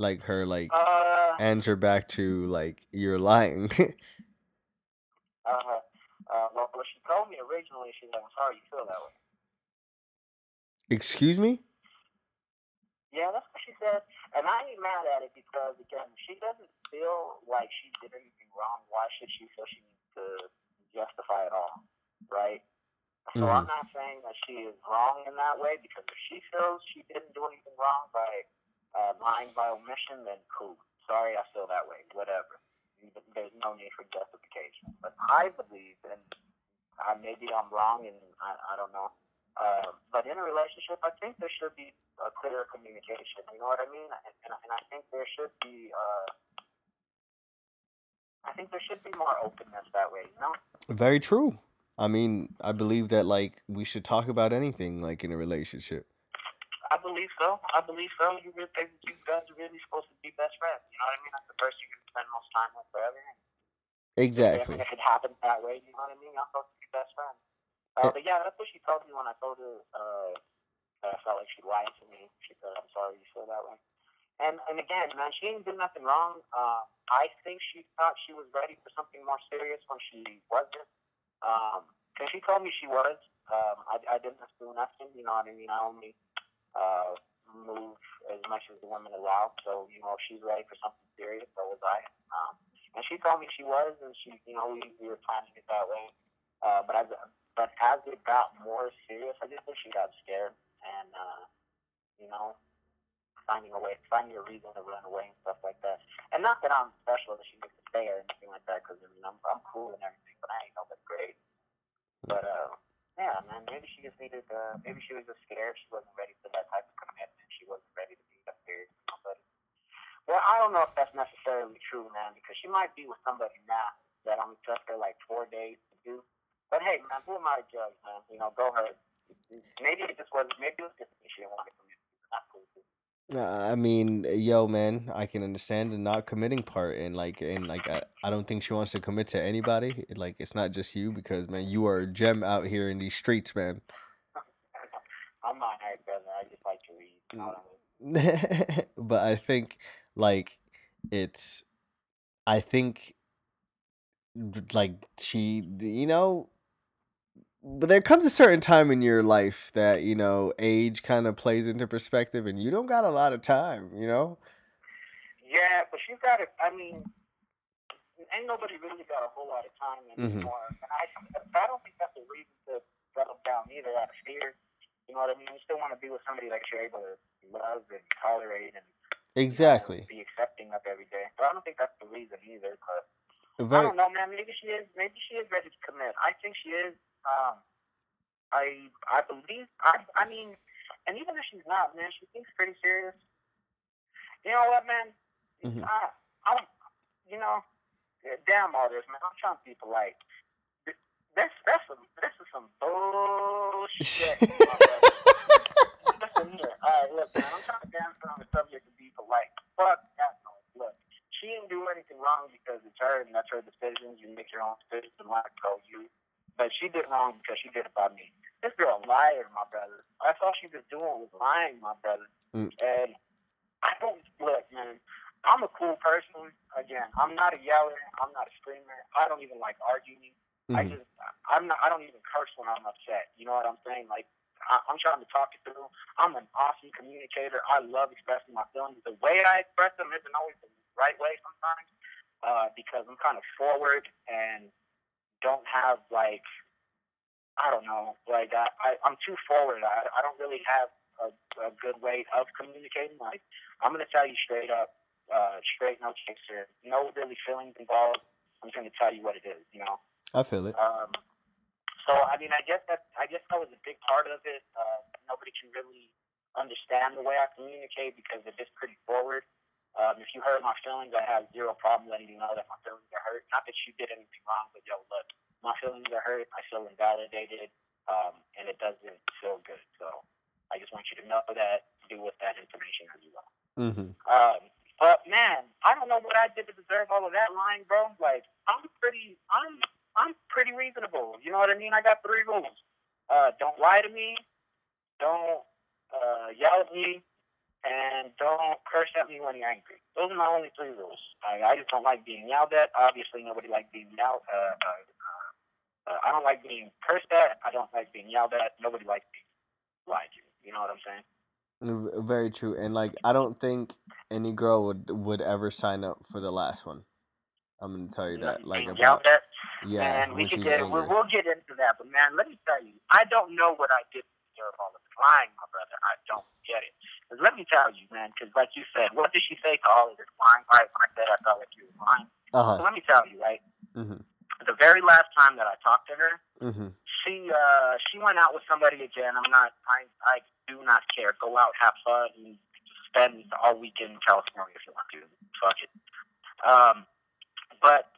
Like her like Uh, answer back to like you're lying. uh, uh, well, what she told me originally, she's like, I'm sorry you feel that way. Excuse me? Yeah, that's what she said. And I ain't mad at it because, again, she doesn't feel like she did anything wrong. Why should she feel she needs to justify it all? Right? So I'm not saying that she is wrong in that way because if she feels she didn't do anything wrong by uh, lying by omission, then cool. Sorry, I feel that way. Whatever. There's no need for justification. But I believe, and uh, maybe I'm wrong, and I, I don't know. Uh, but in a relationship, I think there should be a clear communication. You know what I mean? And, and, and I think there should be. Uh, I think there should be more openness that way. You know? Very true. I mean, I believe that like we should talk about anything like in a relationship. I believe so. I believe so. You really think you guys are really supposed to be best friends. You know what I mean? That's the person you're gonna spend most time with forever. Exactly. And if it happens that way, you know what I mean? Y'all supposed to be best friends. Uh, but yeah, that's what she told me when I told her uh, that I felt like she lied to me. She said, "I'm sorry you feel that way." And and again, man, she didn't do nothing wrong. Uh, I think she thought she was ready for something more serious when she wasn't. Um, cause she told me she was. Um, I, I didn't assume nothing. You know what I mean? I only uh, move as much as the women allow. So you know, if she's ready for something serious, so was I. Um, and she told me she was, and she, you know, we, we were planning it that way. Uh, but as but as it got more serious, I just think she got scared, and uh, you know, finding a way, finding a reason to run away and stuff like that. And not that I'm special that she needs to stay or anything like that, because I mean, I'm I'm cool and everything, but I ain't nobody great. But uh, yeah, man, maybe she just needed, uh, maybe she was just scared. She wasn't ready for that type of commitment. She wasn't ready to be that serious with somebody. Well, I don't know if that's necessarily true, man, because she might be with somebody now that only took her like four days to do. But hey, man, who am I to judge, man? You know, go her. Maybe it just wasn't. Maybe it was just she didn't want to commit. That's cool too. Uh, I mean, yo, man, I can understand the not committing part, and like, and like, I, I don't think she wants to commit to anybody. Like, it's not just you because, man, you are a gem out here in these streets, man. I'm not married, brother. I just like to read. You know what I but I think, like, it's, I think, like, she, you know, but there comes a certain time in your life that you know age kind of plays into perspective, and you don't got a lot of time, you know. Yeah, but she's got it. I mean, ain't nobody really got a whole lot of time Mhm. anymore. And I, I don't think that's a reason to settle down either out of fear. You know what I mean? You still want to be with somebody that you're able to love and tolerate and you know, Exactly. be accepting of every day. So I don't think that's the reason either. But I don't know, man. Maybe she is. Maybe she is ready to commit. I think she is. Um, I I believe. I I mean, and even if she's not, man, she seems pretty serious. You know what, man? Mhm. I I don't. You know, damn all this, man. I'm trying to be polite. This that's some this is some bullshit. Listen here. All right, look, man. I'm trying to dance on the subject to be polite. Fuck that noise. Look, she didn't do anything wrong because it's her and that's her decision. You make your own decisions and let it go you. But she did wrong because she did it by me. This girl liar, my brother. That's all she was doing was lying, my brother. Mm. And I don't look, man. I'm a cool person. Again, I'm not a yeller. I'm not a screamer. I don't even like arguing. I Mhm. just, I'm not. I don't even curse when I'm upset. You know what I'm saying? Like, I, I'm trying to talk it through. I'm an awesome communicator. I love expressing my feelings. The way I express them isn't always the right way sometimes, uh, because I'm kind of forward and don't have like, I don't know, like I, I I'm too forward. I, I don't really have a, a good way of communicating. Like, I'm gonna tell you straight up, uh, straight no chaser, no really feelings involved. I'm just gonna tell you what it is. You know. I feel it. Um, so I mean, I guess that I guess that was a big part of it. Uh, nobody can really understand the way I communicate because it is pretty forward. Um, if you hurt my feelings, I have zero problem letting you know that my feelings are hurt. Not that you did anything wrong, but yo, look, my feelings are hurt. I feel invalidated, um, and it doesn't feel good. So I just want you to know that. Do with that information as you will. Mm-hmm. Um, but man, I don't know what I did to deserve all of that lying, bro. Like I'm pretty, I'm, I'm pretty reasonable. You know what I mean? I got three rules. Uh, don't lie to me. Don't uh, yell at me. And don't curse at me when you're angry. Those are my only three rules. I, I just don't like being yelled at. Obviously, nobody likes being yelled. Uh, uh, uh, I don't like being cursed at. I don't like being yelled at. Nobody likes being lied to. You know what I'm saying? Very true. And like, I don't think any girl would would ever sign up for the last one. I'm gonna tell you that. Like being about yelled at. yeah, man, we could get angry. we'll, we'll get into that, but man, let me tell you, I don't know what I did to deserve all of the lying, my brother. I don't get it. 'Cause let me tell you, man, because like you said, what did she say to all of this lying? Right, when I said I felt like you were lying. Uh So let me tell you, right, Mhm. the very last time that I talked to her, Mhm. she uh she went out with somebody again. I'm not I I do not care. Go out, have fun, and spend all weekend in California if you want to. Fuck it. Um, but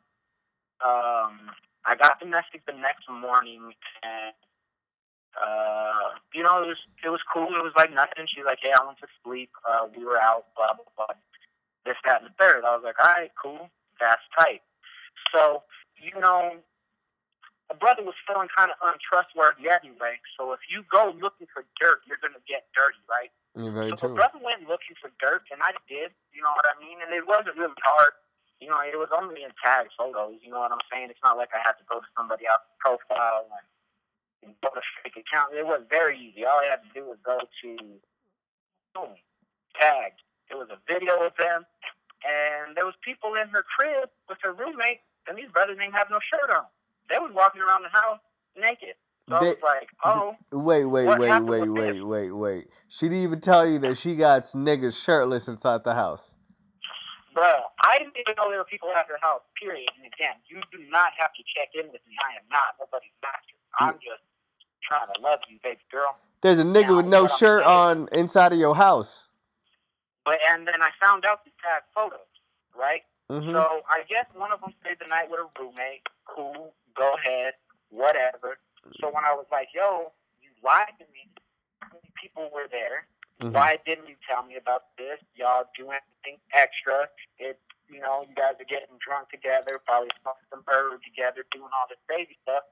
um, I got the message the next morning, and uh, you know it was it was cool. It was like nothing. She's like, "Hey, I went to sleep. Uh, we were out. Blah blah blah. This that and the third. I was like, "All right, cool. That's tight." So you know, a brother was feeling kind of untrustworthy anyway. So if you go looking for dirt, you're gonna get dirty, right? You're very so true. the brother went looking for dirt, and I did. You know what I mean? And it wasn't really hard. You know, it was only in tag photos. You know what I'm saying? It's not like I had to go to somebody else's profile and, go to fake account. It was very easy. All I had to do was go to boom, tagged. It was a video of them, and there was people in her crib with her roommate, and these brothers didn't have no shirt on. They was walking around the house naked. So I They- was like, oh, Wait, wait, wait, wait, wait, this? wait, wait. She didn't even tell you that she got niggas shirtless inside the house. Bro, I didn't even know there were people at her house, period. And again, you do not have to check in with me. I am not nobody's master. I'm just trying to love you, baby girl. There's a nigga Now, with no shirt on inside of your house. But and then I found out the tag photos, right? hmm So I guess one of them stayed the night with a roommate. Cool, go ahead, whatever. So when I was like, yo, you lied to me. How many people were there? Mhm. Why didn't you tell me about this? Y'all do anything extra? It, you know, you guys are getting drunk together, probably smoking some herb together, doing all this crazy stuff.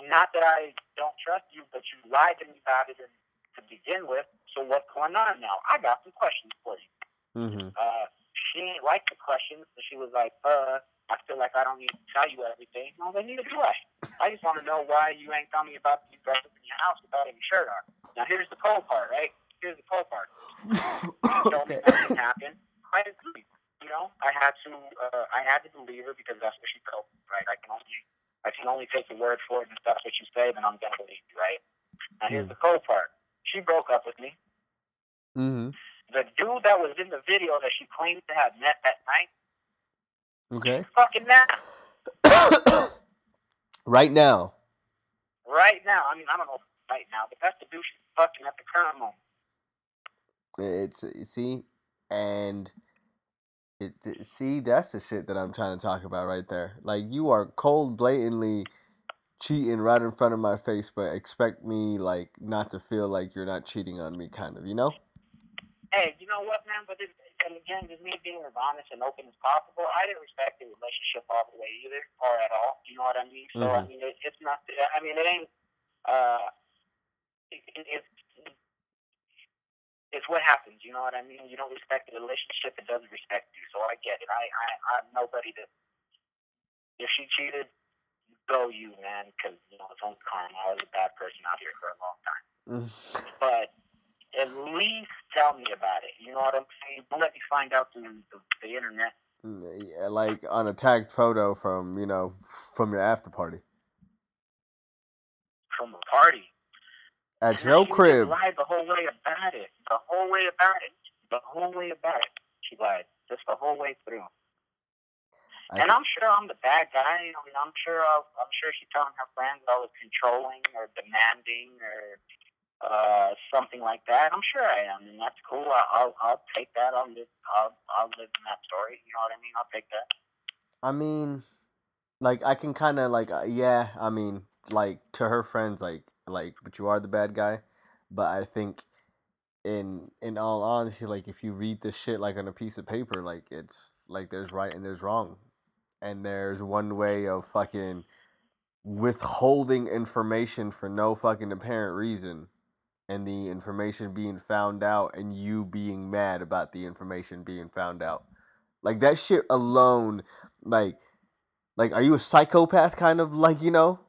Not that I don't trust you, but you lied to me about it in, to begin with. So what's going on now? I got some questions for you. hmm Uh, she ain't like the questions, so she was like, uh, I feel like I don't need to tell you everything. No, then neither do I. I just want to know why you ain't telling me about these brothers in your house without any shirt on. Now here's the cold part, right? Here's the cold part. She told me okay. nothing happened. I agree. You know, I had to, uh, I had to believe her because that's what she told me, right? I can only, I can only take the word for it, and if that's what you say, then I'm gonna believe you, right? Now here's the cold part. She broke up with me. hmm The dude that was in the video that she claims to have met that night, Okay. fucking now, right now. right now. I mean, I don't know right now, but that's the dude she's fucking at the current moment. It's you see, and it, it- see that's the shit that I'm trying to talk about right there. Like you are cold, blatantly cheating right in front of my face, but expect me like not to feel like you're not cheating on me, kind of. You know? Hey, you know what, man? But this, and again, just me being as honest and open as possible, I didn't respect the relationship all the way either, or at all. You know what I mean? So I Mhm. mean, it, it's not. I mean, it ain't. Uh, it, it, it's it's what happens. You know what I mean? You don't respect the relationship; it doesn't respect you. So I get it. I I I'm nobody that. If she cheated, go you, man, because you know it's own karma. I was a bad person out here for a long time Mm. but at least tell me about it. You know what I'm saying? Don't let me find out through the, the internet Yeah, like on a tagged photo from you know from your after party from a party. At And your she crib. lied the whole way about it. The whole way about it. The whole way about it. She lied. Just the whole way through. I and I'm sure I'm the bad guy. I mean, I'm sure I'll, I'm sure she's telling her friends I was controlling or demanding or uh, something like that. I'm sure I am, and that's cool. I- I'll I'll take that. I'll live I'll I'll live in that story. You know what I mean? I'll take that. I mean, like I can kind of like uh, yeah. I mean, like to her friends, like like, but you are the bad guy. But I think, in in all honesty, like if you read this shit like on a piece of paper, like it's like there's right and there's wrong, and there's one way of fucking withholding information for no fucking apparent reason and the information being found out and you being mad about the information being found out. Like that shit alone, like like are you a psychopath kind of like, you know?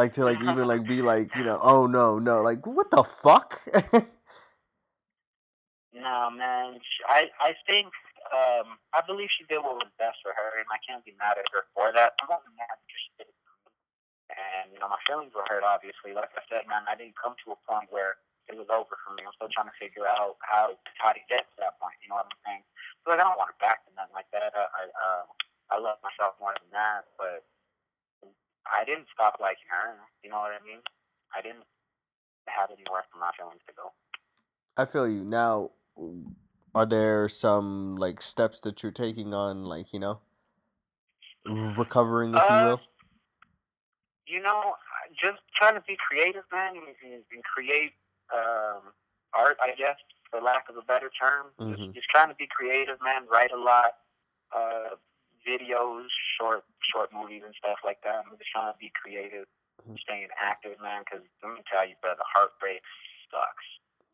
Like to like even like be like, you know, oh no, no, like what the fuck? No, man. I I think um I believe she did what was best for her, and I can't be mad at her for that. I'm only mad because she did it for me. And you know, my feelings were hurt. Obviously, like I said, man, I didn't come to a point where it was over for me. I'm still trying to figure out how how to get to that point. You know what I'm saying? So like, I don't want to back to nothing like that. I I, uh, I love myself more than that, but I didn't stop liking her. You know what I mean? I didn't have anywhere for my feelings to go. I feel you. Now are there some like steps that you're taking on like, you know, recovering if you Uh, will? You know, just trying to be creative, man, and, and, create um, art, I guess, for lack of a better term. Mhm. Just, just trying to be creative, man. Write a lot, uh, videos, short, short movies, and stuff like that. I'm just trying to be creative, Mhm. staying active, man. Because let me tell you, brother, heartbreak sucks.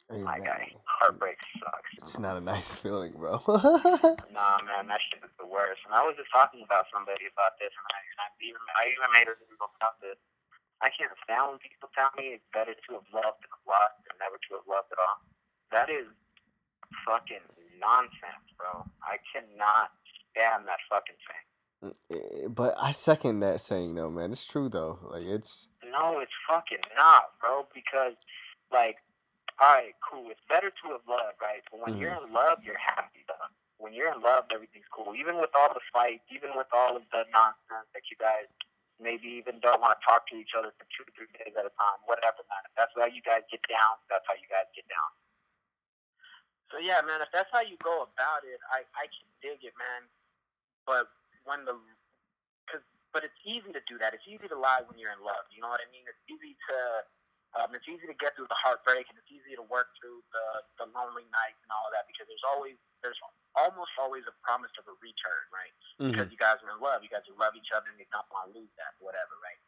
Hey, My man, guy, heartbreak sucks. It's not a nice feeling, bro. Nah, man, that shit is the worst. And I was just talking about somebody about this, and I, and I even I even made a video about this. I can't stand when people tell me it's better to have loved have lost than never to have loved at all. That is fucking nonsense, bro. I cannot stand that fucking thing. Mm, eh, eh, but I second that saying though, man. It's true though. Like it's No, it's fucking not, bro. Because, like, all right, cool. It's better to have loved, right? But when you're mm-hmm. in love, you're happy, though. When you're in love, everything's cool. Even with all the fights, even with all of the nonsense that you guys maybe even don't want to talk to each other for two to three days at a time, whatever, man. If that's how you guys get down, that's how you guys get down. So yeah, man. If that's how you go about it, I I can dig it, man. But when the cause, but it's easy to do that. It's easy to lie when you're in love. You know what I mean? It's easy to um, it's easy to get through the heartbreak, and it's easy to work through the the lonely nights and all of that because there's always there's almost always a promise of a return, right? Because you guys are in love, you guys love each other, and you don't want to lose that, whatever, right?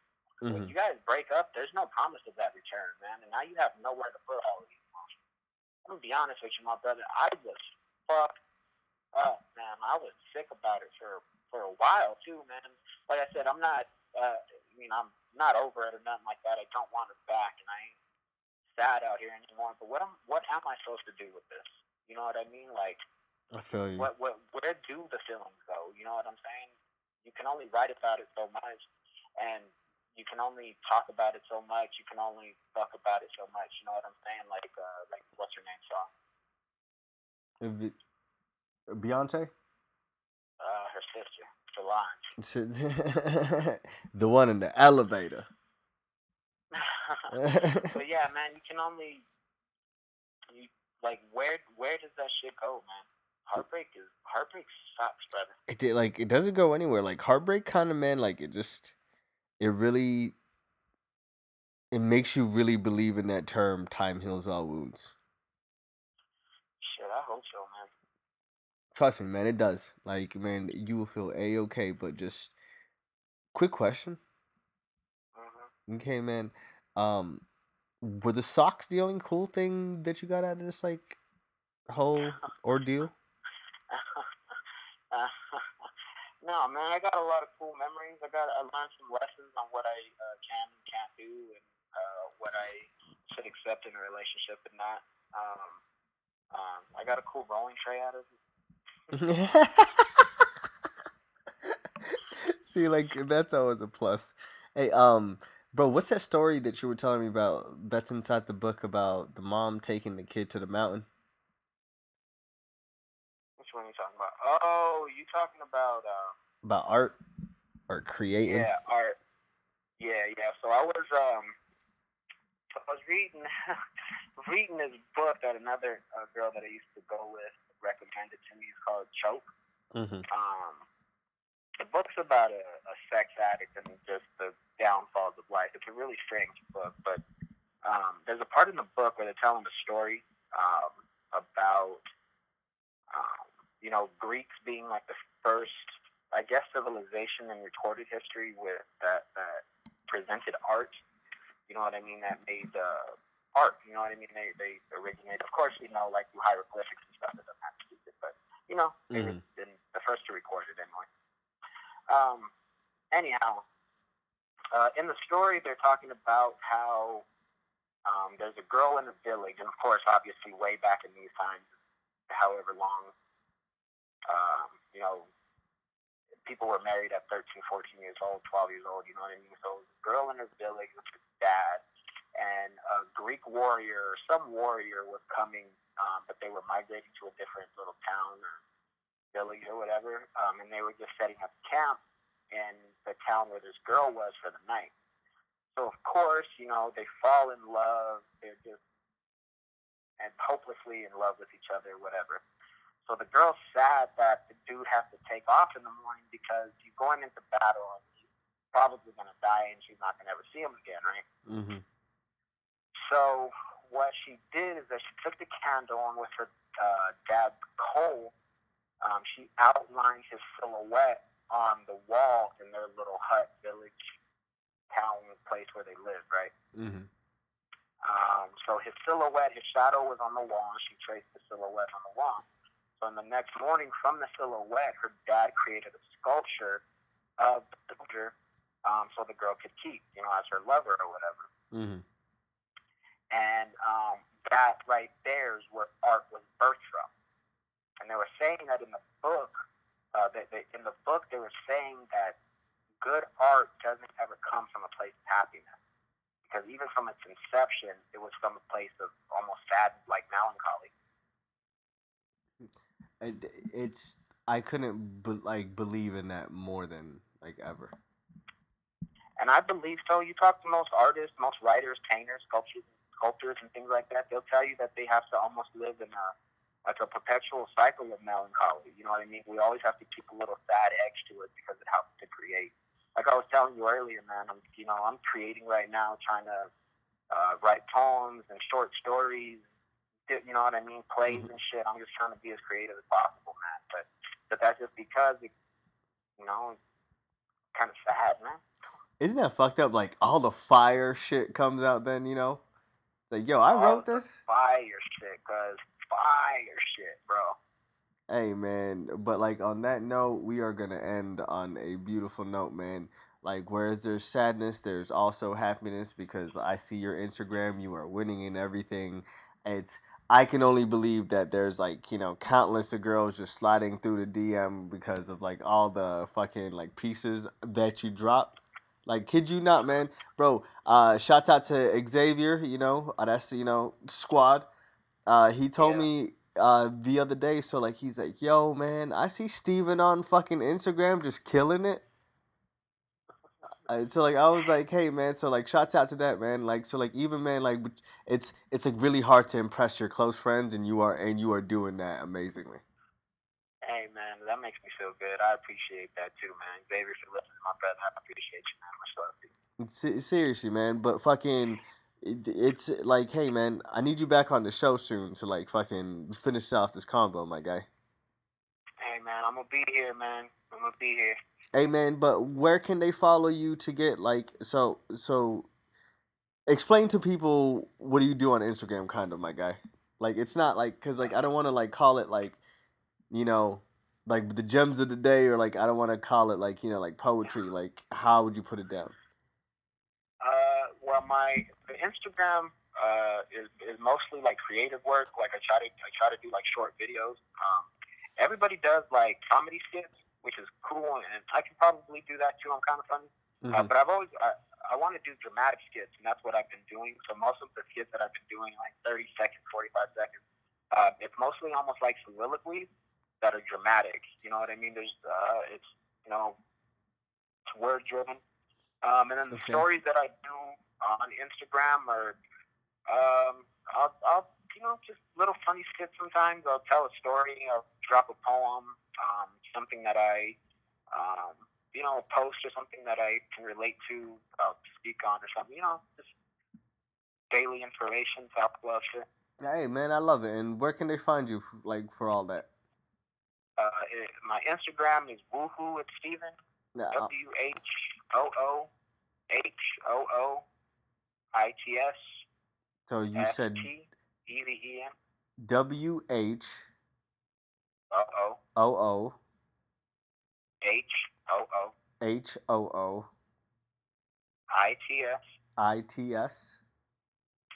When Mhm. you guys break up, there's no promise of that return, man, and now you have nowhere to put all of these. I'm gonna be honest with you, my brother. I was fucked up, man. I was sick about it for for a while too, man. Like I said, I'm not. Uh, I mean, I'm not over it or nothing like that. I don't want her back, and I ain't sad out here anymore. But what am what am I supposed to do with this? You know what I mean? Like, I feel you. what what where do the feelings go? You know what I'm saying? You can only write about it so much, and you can only talk about it so much. You can only talk about it so much. You know what I'm saying? Like uh, like what's her name song? If it- Beyonce? Uh, her sister, Solange. The one in the elevator. but yeah, man, you can only you like where where does that shit go, man? Heartbreak is heartbreak sucks, brother. it did like it doesn't go anywhere. Like heartbreak kind of man, like it just it really it makes you really believe in that term time heals all wounds. Shit, I hope so, man. Trust me, man, it does. Like, man, you will feel a okay, but just quick question. hmm Okay, man. Um were the socks the only cool thing that you got out of this like whole ordeal? no, man, I got a lot of cool memories. I got I learned some lessons on what I uh, can and can't do, and uh, what I should accept in a relationship and not. Um, um, I got a cool rolling tray out of it. See, like that's always a plus. Hey, um, bro, what's that story that you were telling me about? That's inside the book about the mom taking the kid to the mountain. Which one are you talking about? Oh, you talking about? Um, About art or creating. Yeah, art. Yeah, yeah. So I was um I was reading reading this book that another uh, girl that I used to go with recommended to me. It's called Choke. Mm-hmm. Um, the book's about a, a sex addict and just the downfalls of life. It's a really strange book, but um, there's a part in the book where they're telling a story um, about, um, you know, Greeks being like the first, I guess, civilization in recorded history with that that presented art. You know what I mean? That made uh, art. You know what I mean? They they originated, of course, you know, like through hieroglyphics and stuff. It doesn't have to be it, but you know, they were Mhm. been the first to record it anyway. Um, anyhow, uh, in the story, they're talking about how um, there's a girl in the village, and of course, obviously, way back in these times, however long, um, you know, people were married at 13, 14 years old, 12 years old, you know what I mean? So, girl in her village with her dad, and a Greek warrior, some warrior was coming, um, but they were migrating to a different little town or village or whatever, um, and they were just setting up camp in the town where this girl was for the night. So of course, you know, they fall in love. They're just and hopelessly in love with each other, whatever. So the girl's sad that the dude has to take off in the morning because he's going into battle and he's probably gonna die and she's not gonna ever see him again, right? Mm-hmm. So what she did is that she took the candle and with her uh, dad's coal, um, she outlined his silhouette on the wall in their little hut, village, town, place where they live, right? Mm-hmm. Um, so his silhouette, his shadow was on the wall, and she traced the silhouette on the wall. So in the next morning, from the silhouette, her dad created a sculpture of the soldier, um, so the girl could keep, you know, as her lover or whatever. Mm-hmm. And um, that right there is where art was birthed from. And they were saying that in the book, uh, that they, in the book they were saying that good art doesn't ever come from a place of happiness. Because even from its inception, it was from a place of almost sad, like melancholy. It, it's I couldn't be, like believe in that more than like ever. And I believe so. You talk to most artists, most writers, painters, sculptors, sculptors, and things like that. They'll tell you that they have to almost live in a like a perpetual cycle of melancholy. You know what I mean? We always have to keep a little sad edge to it because it helps to create. Like I was telling you earlier, man. I'm you know I'm creating right now, trying to uh, write poems and short stories. You know what I mean? Plays Mhm. and shit. I'm just trying to be as creative as possible, man. But but that's just because it, you know, kind of sad, man. Isn't that fucked up? Like all the fire shit comes out then, you know? Like, yo, I wrote this. Fire shit, cause fire shit, bro. Hey man, but like on that note, we are gonna end on a beautiful note, man. Like whereas there's sadness, there's also happiness because I see your Instagram, you are winning in everything. It's I can only believe that there's like, you know, countless of girls just sliding through the DM because of like all the fucking like pieces that you drop. Like kid you not, man. Bro, uh shout out to Xavier, you know, uh, that's you know, squad. Uh, he told Yeah. me uh the other day, so like he's like, "Yo, man, I see Steven on fucking Instagram just killing it." Uh, so like I was like, "Hey, man," so like shouts out to that man. Like so like even man like it's it's like really hard to impress your close friends, and you are and you are doing that amazingly. Hey man, that makes me feel good. I appreciate that too, man. Xavier, you're listening, my brother, I appreciate you, man. Much love to you. Seriously, man. But fucking, it, it's like, hey, man, I need you back on the show soon to like fucking finish off this convo, my guy. Hey man, I'm gonna be here, man. I'm gonna be here. Hey man, but where can they follow you to get like so so explain to people what do you do on Instagram kind of my guy. Like it's not like cuz like I don't want to like call it like you know like the gems of the day or like I don't want to call it like you know like poetry like how would you put it down? Uh, well, my the Instagram uh is is mostly like creative work. Like I try to I try to do like short videos. Um, everybody does like comedy skits, which is cool, and I can probably do that too. I'm kind of funny. Uh, Mhm. but I've always I, I want to do dramatic skits, and that's what I've been doing. So most of the skits that I've been doing, like 30 seconds, 45 seconds, uh, it's mostly almost like soliloquies that are dramatic. You know what I mean? There's uh, it's you know, it's word driven. Um, and then the Okay. stories that I do on Instagram are Um, I'll, I'll, you know, just little funny skits sometimes. I'll tell a story. I'll drop a poem, um, something that I, um, you know, a post or something that I can relate to, I'll speak on or something. You know, just daily information, top love shit. Hey man, I love it. And where can they find you, like for all that? Uh, it, my Instagram is woohoo with Steven. W H O O H O O I T S so you S said E V E N W H O O O O H O O H O O I T S I T S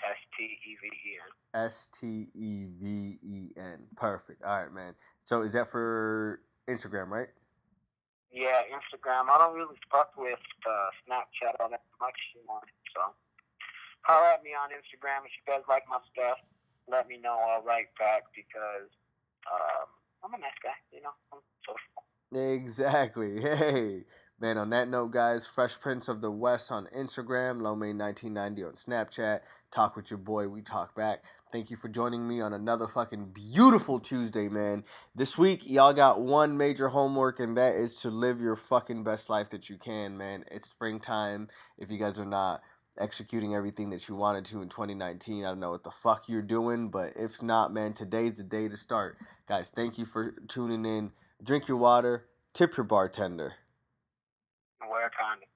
S T E V E N. S T E V E N. Perfect. All right, man. So is that for Instagram, right? Yeah, Instagram. I don't really fuck with uh, Snapchat all that much anymore. So, holler at me on Instagram if you guys like my stuff. Let me know. I'll write back because um, I'm a nice guy. You know, I'm social. Exactly. Hey, man. On that note, guys, Fresh Prince of the West on Instagram, Lomay1990 on Snapchat. Talk with your boy. We talk back. Thank you for joining me on another fucking beautiful Tuesday, man. This week, y'all got one major homework, and that is to live your fucking best life that you can, man. It's springtime. If you guys are not executing everything that you wanted to in 2019, I don't know what the fuck you're doing, but if not, man, today's the day to start. Guys, thank you for tuning in. Drink your water, tip your bartender. A condom.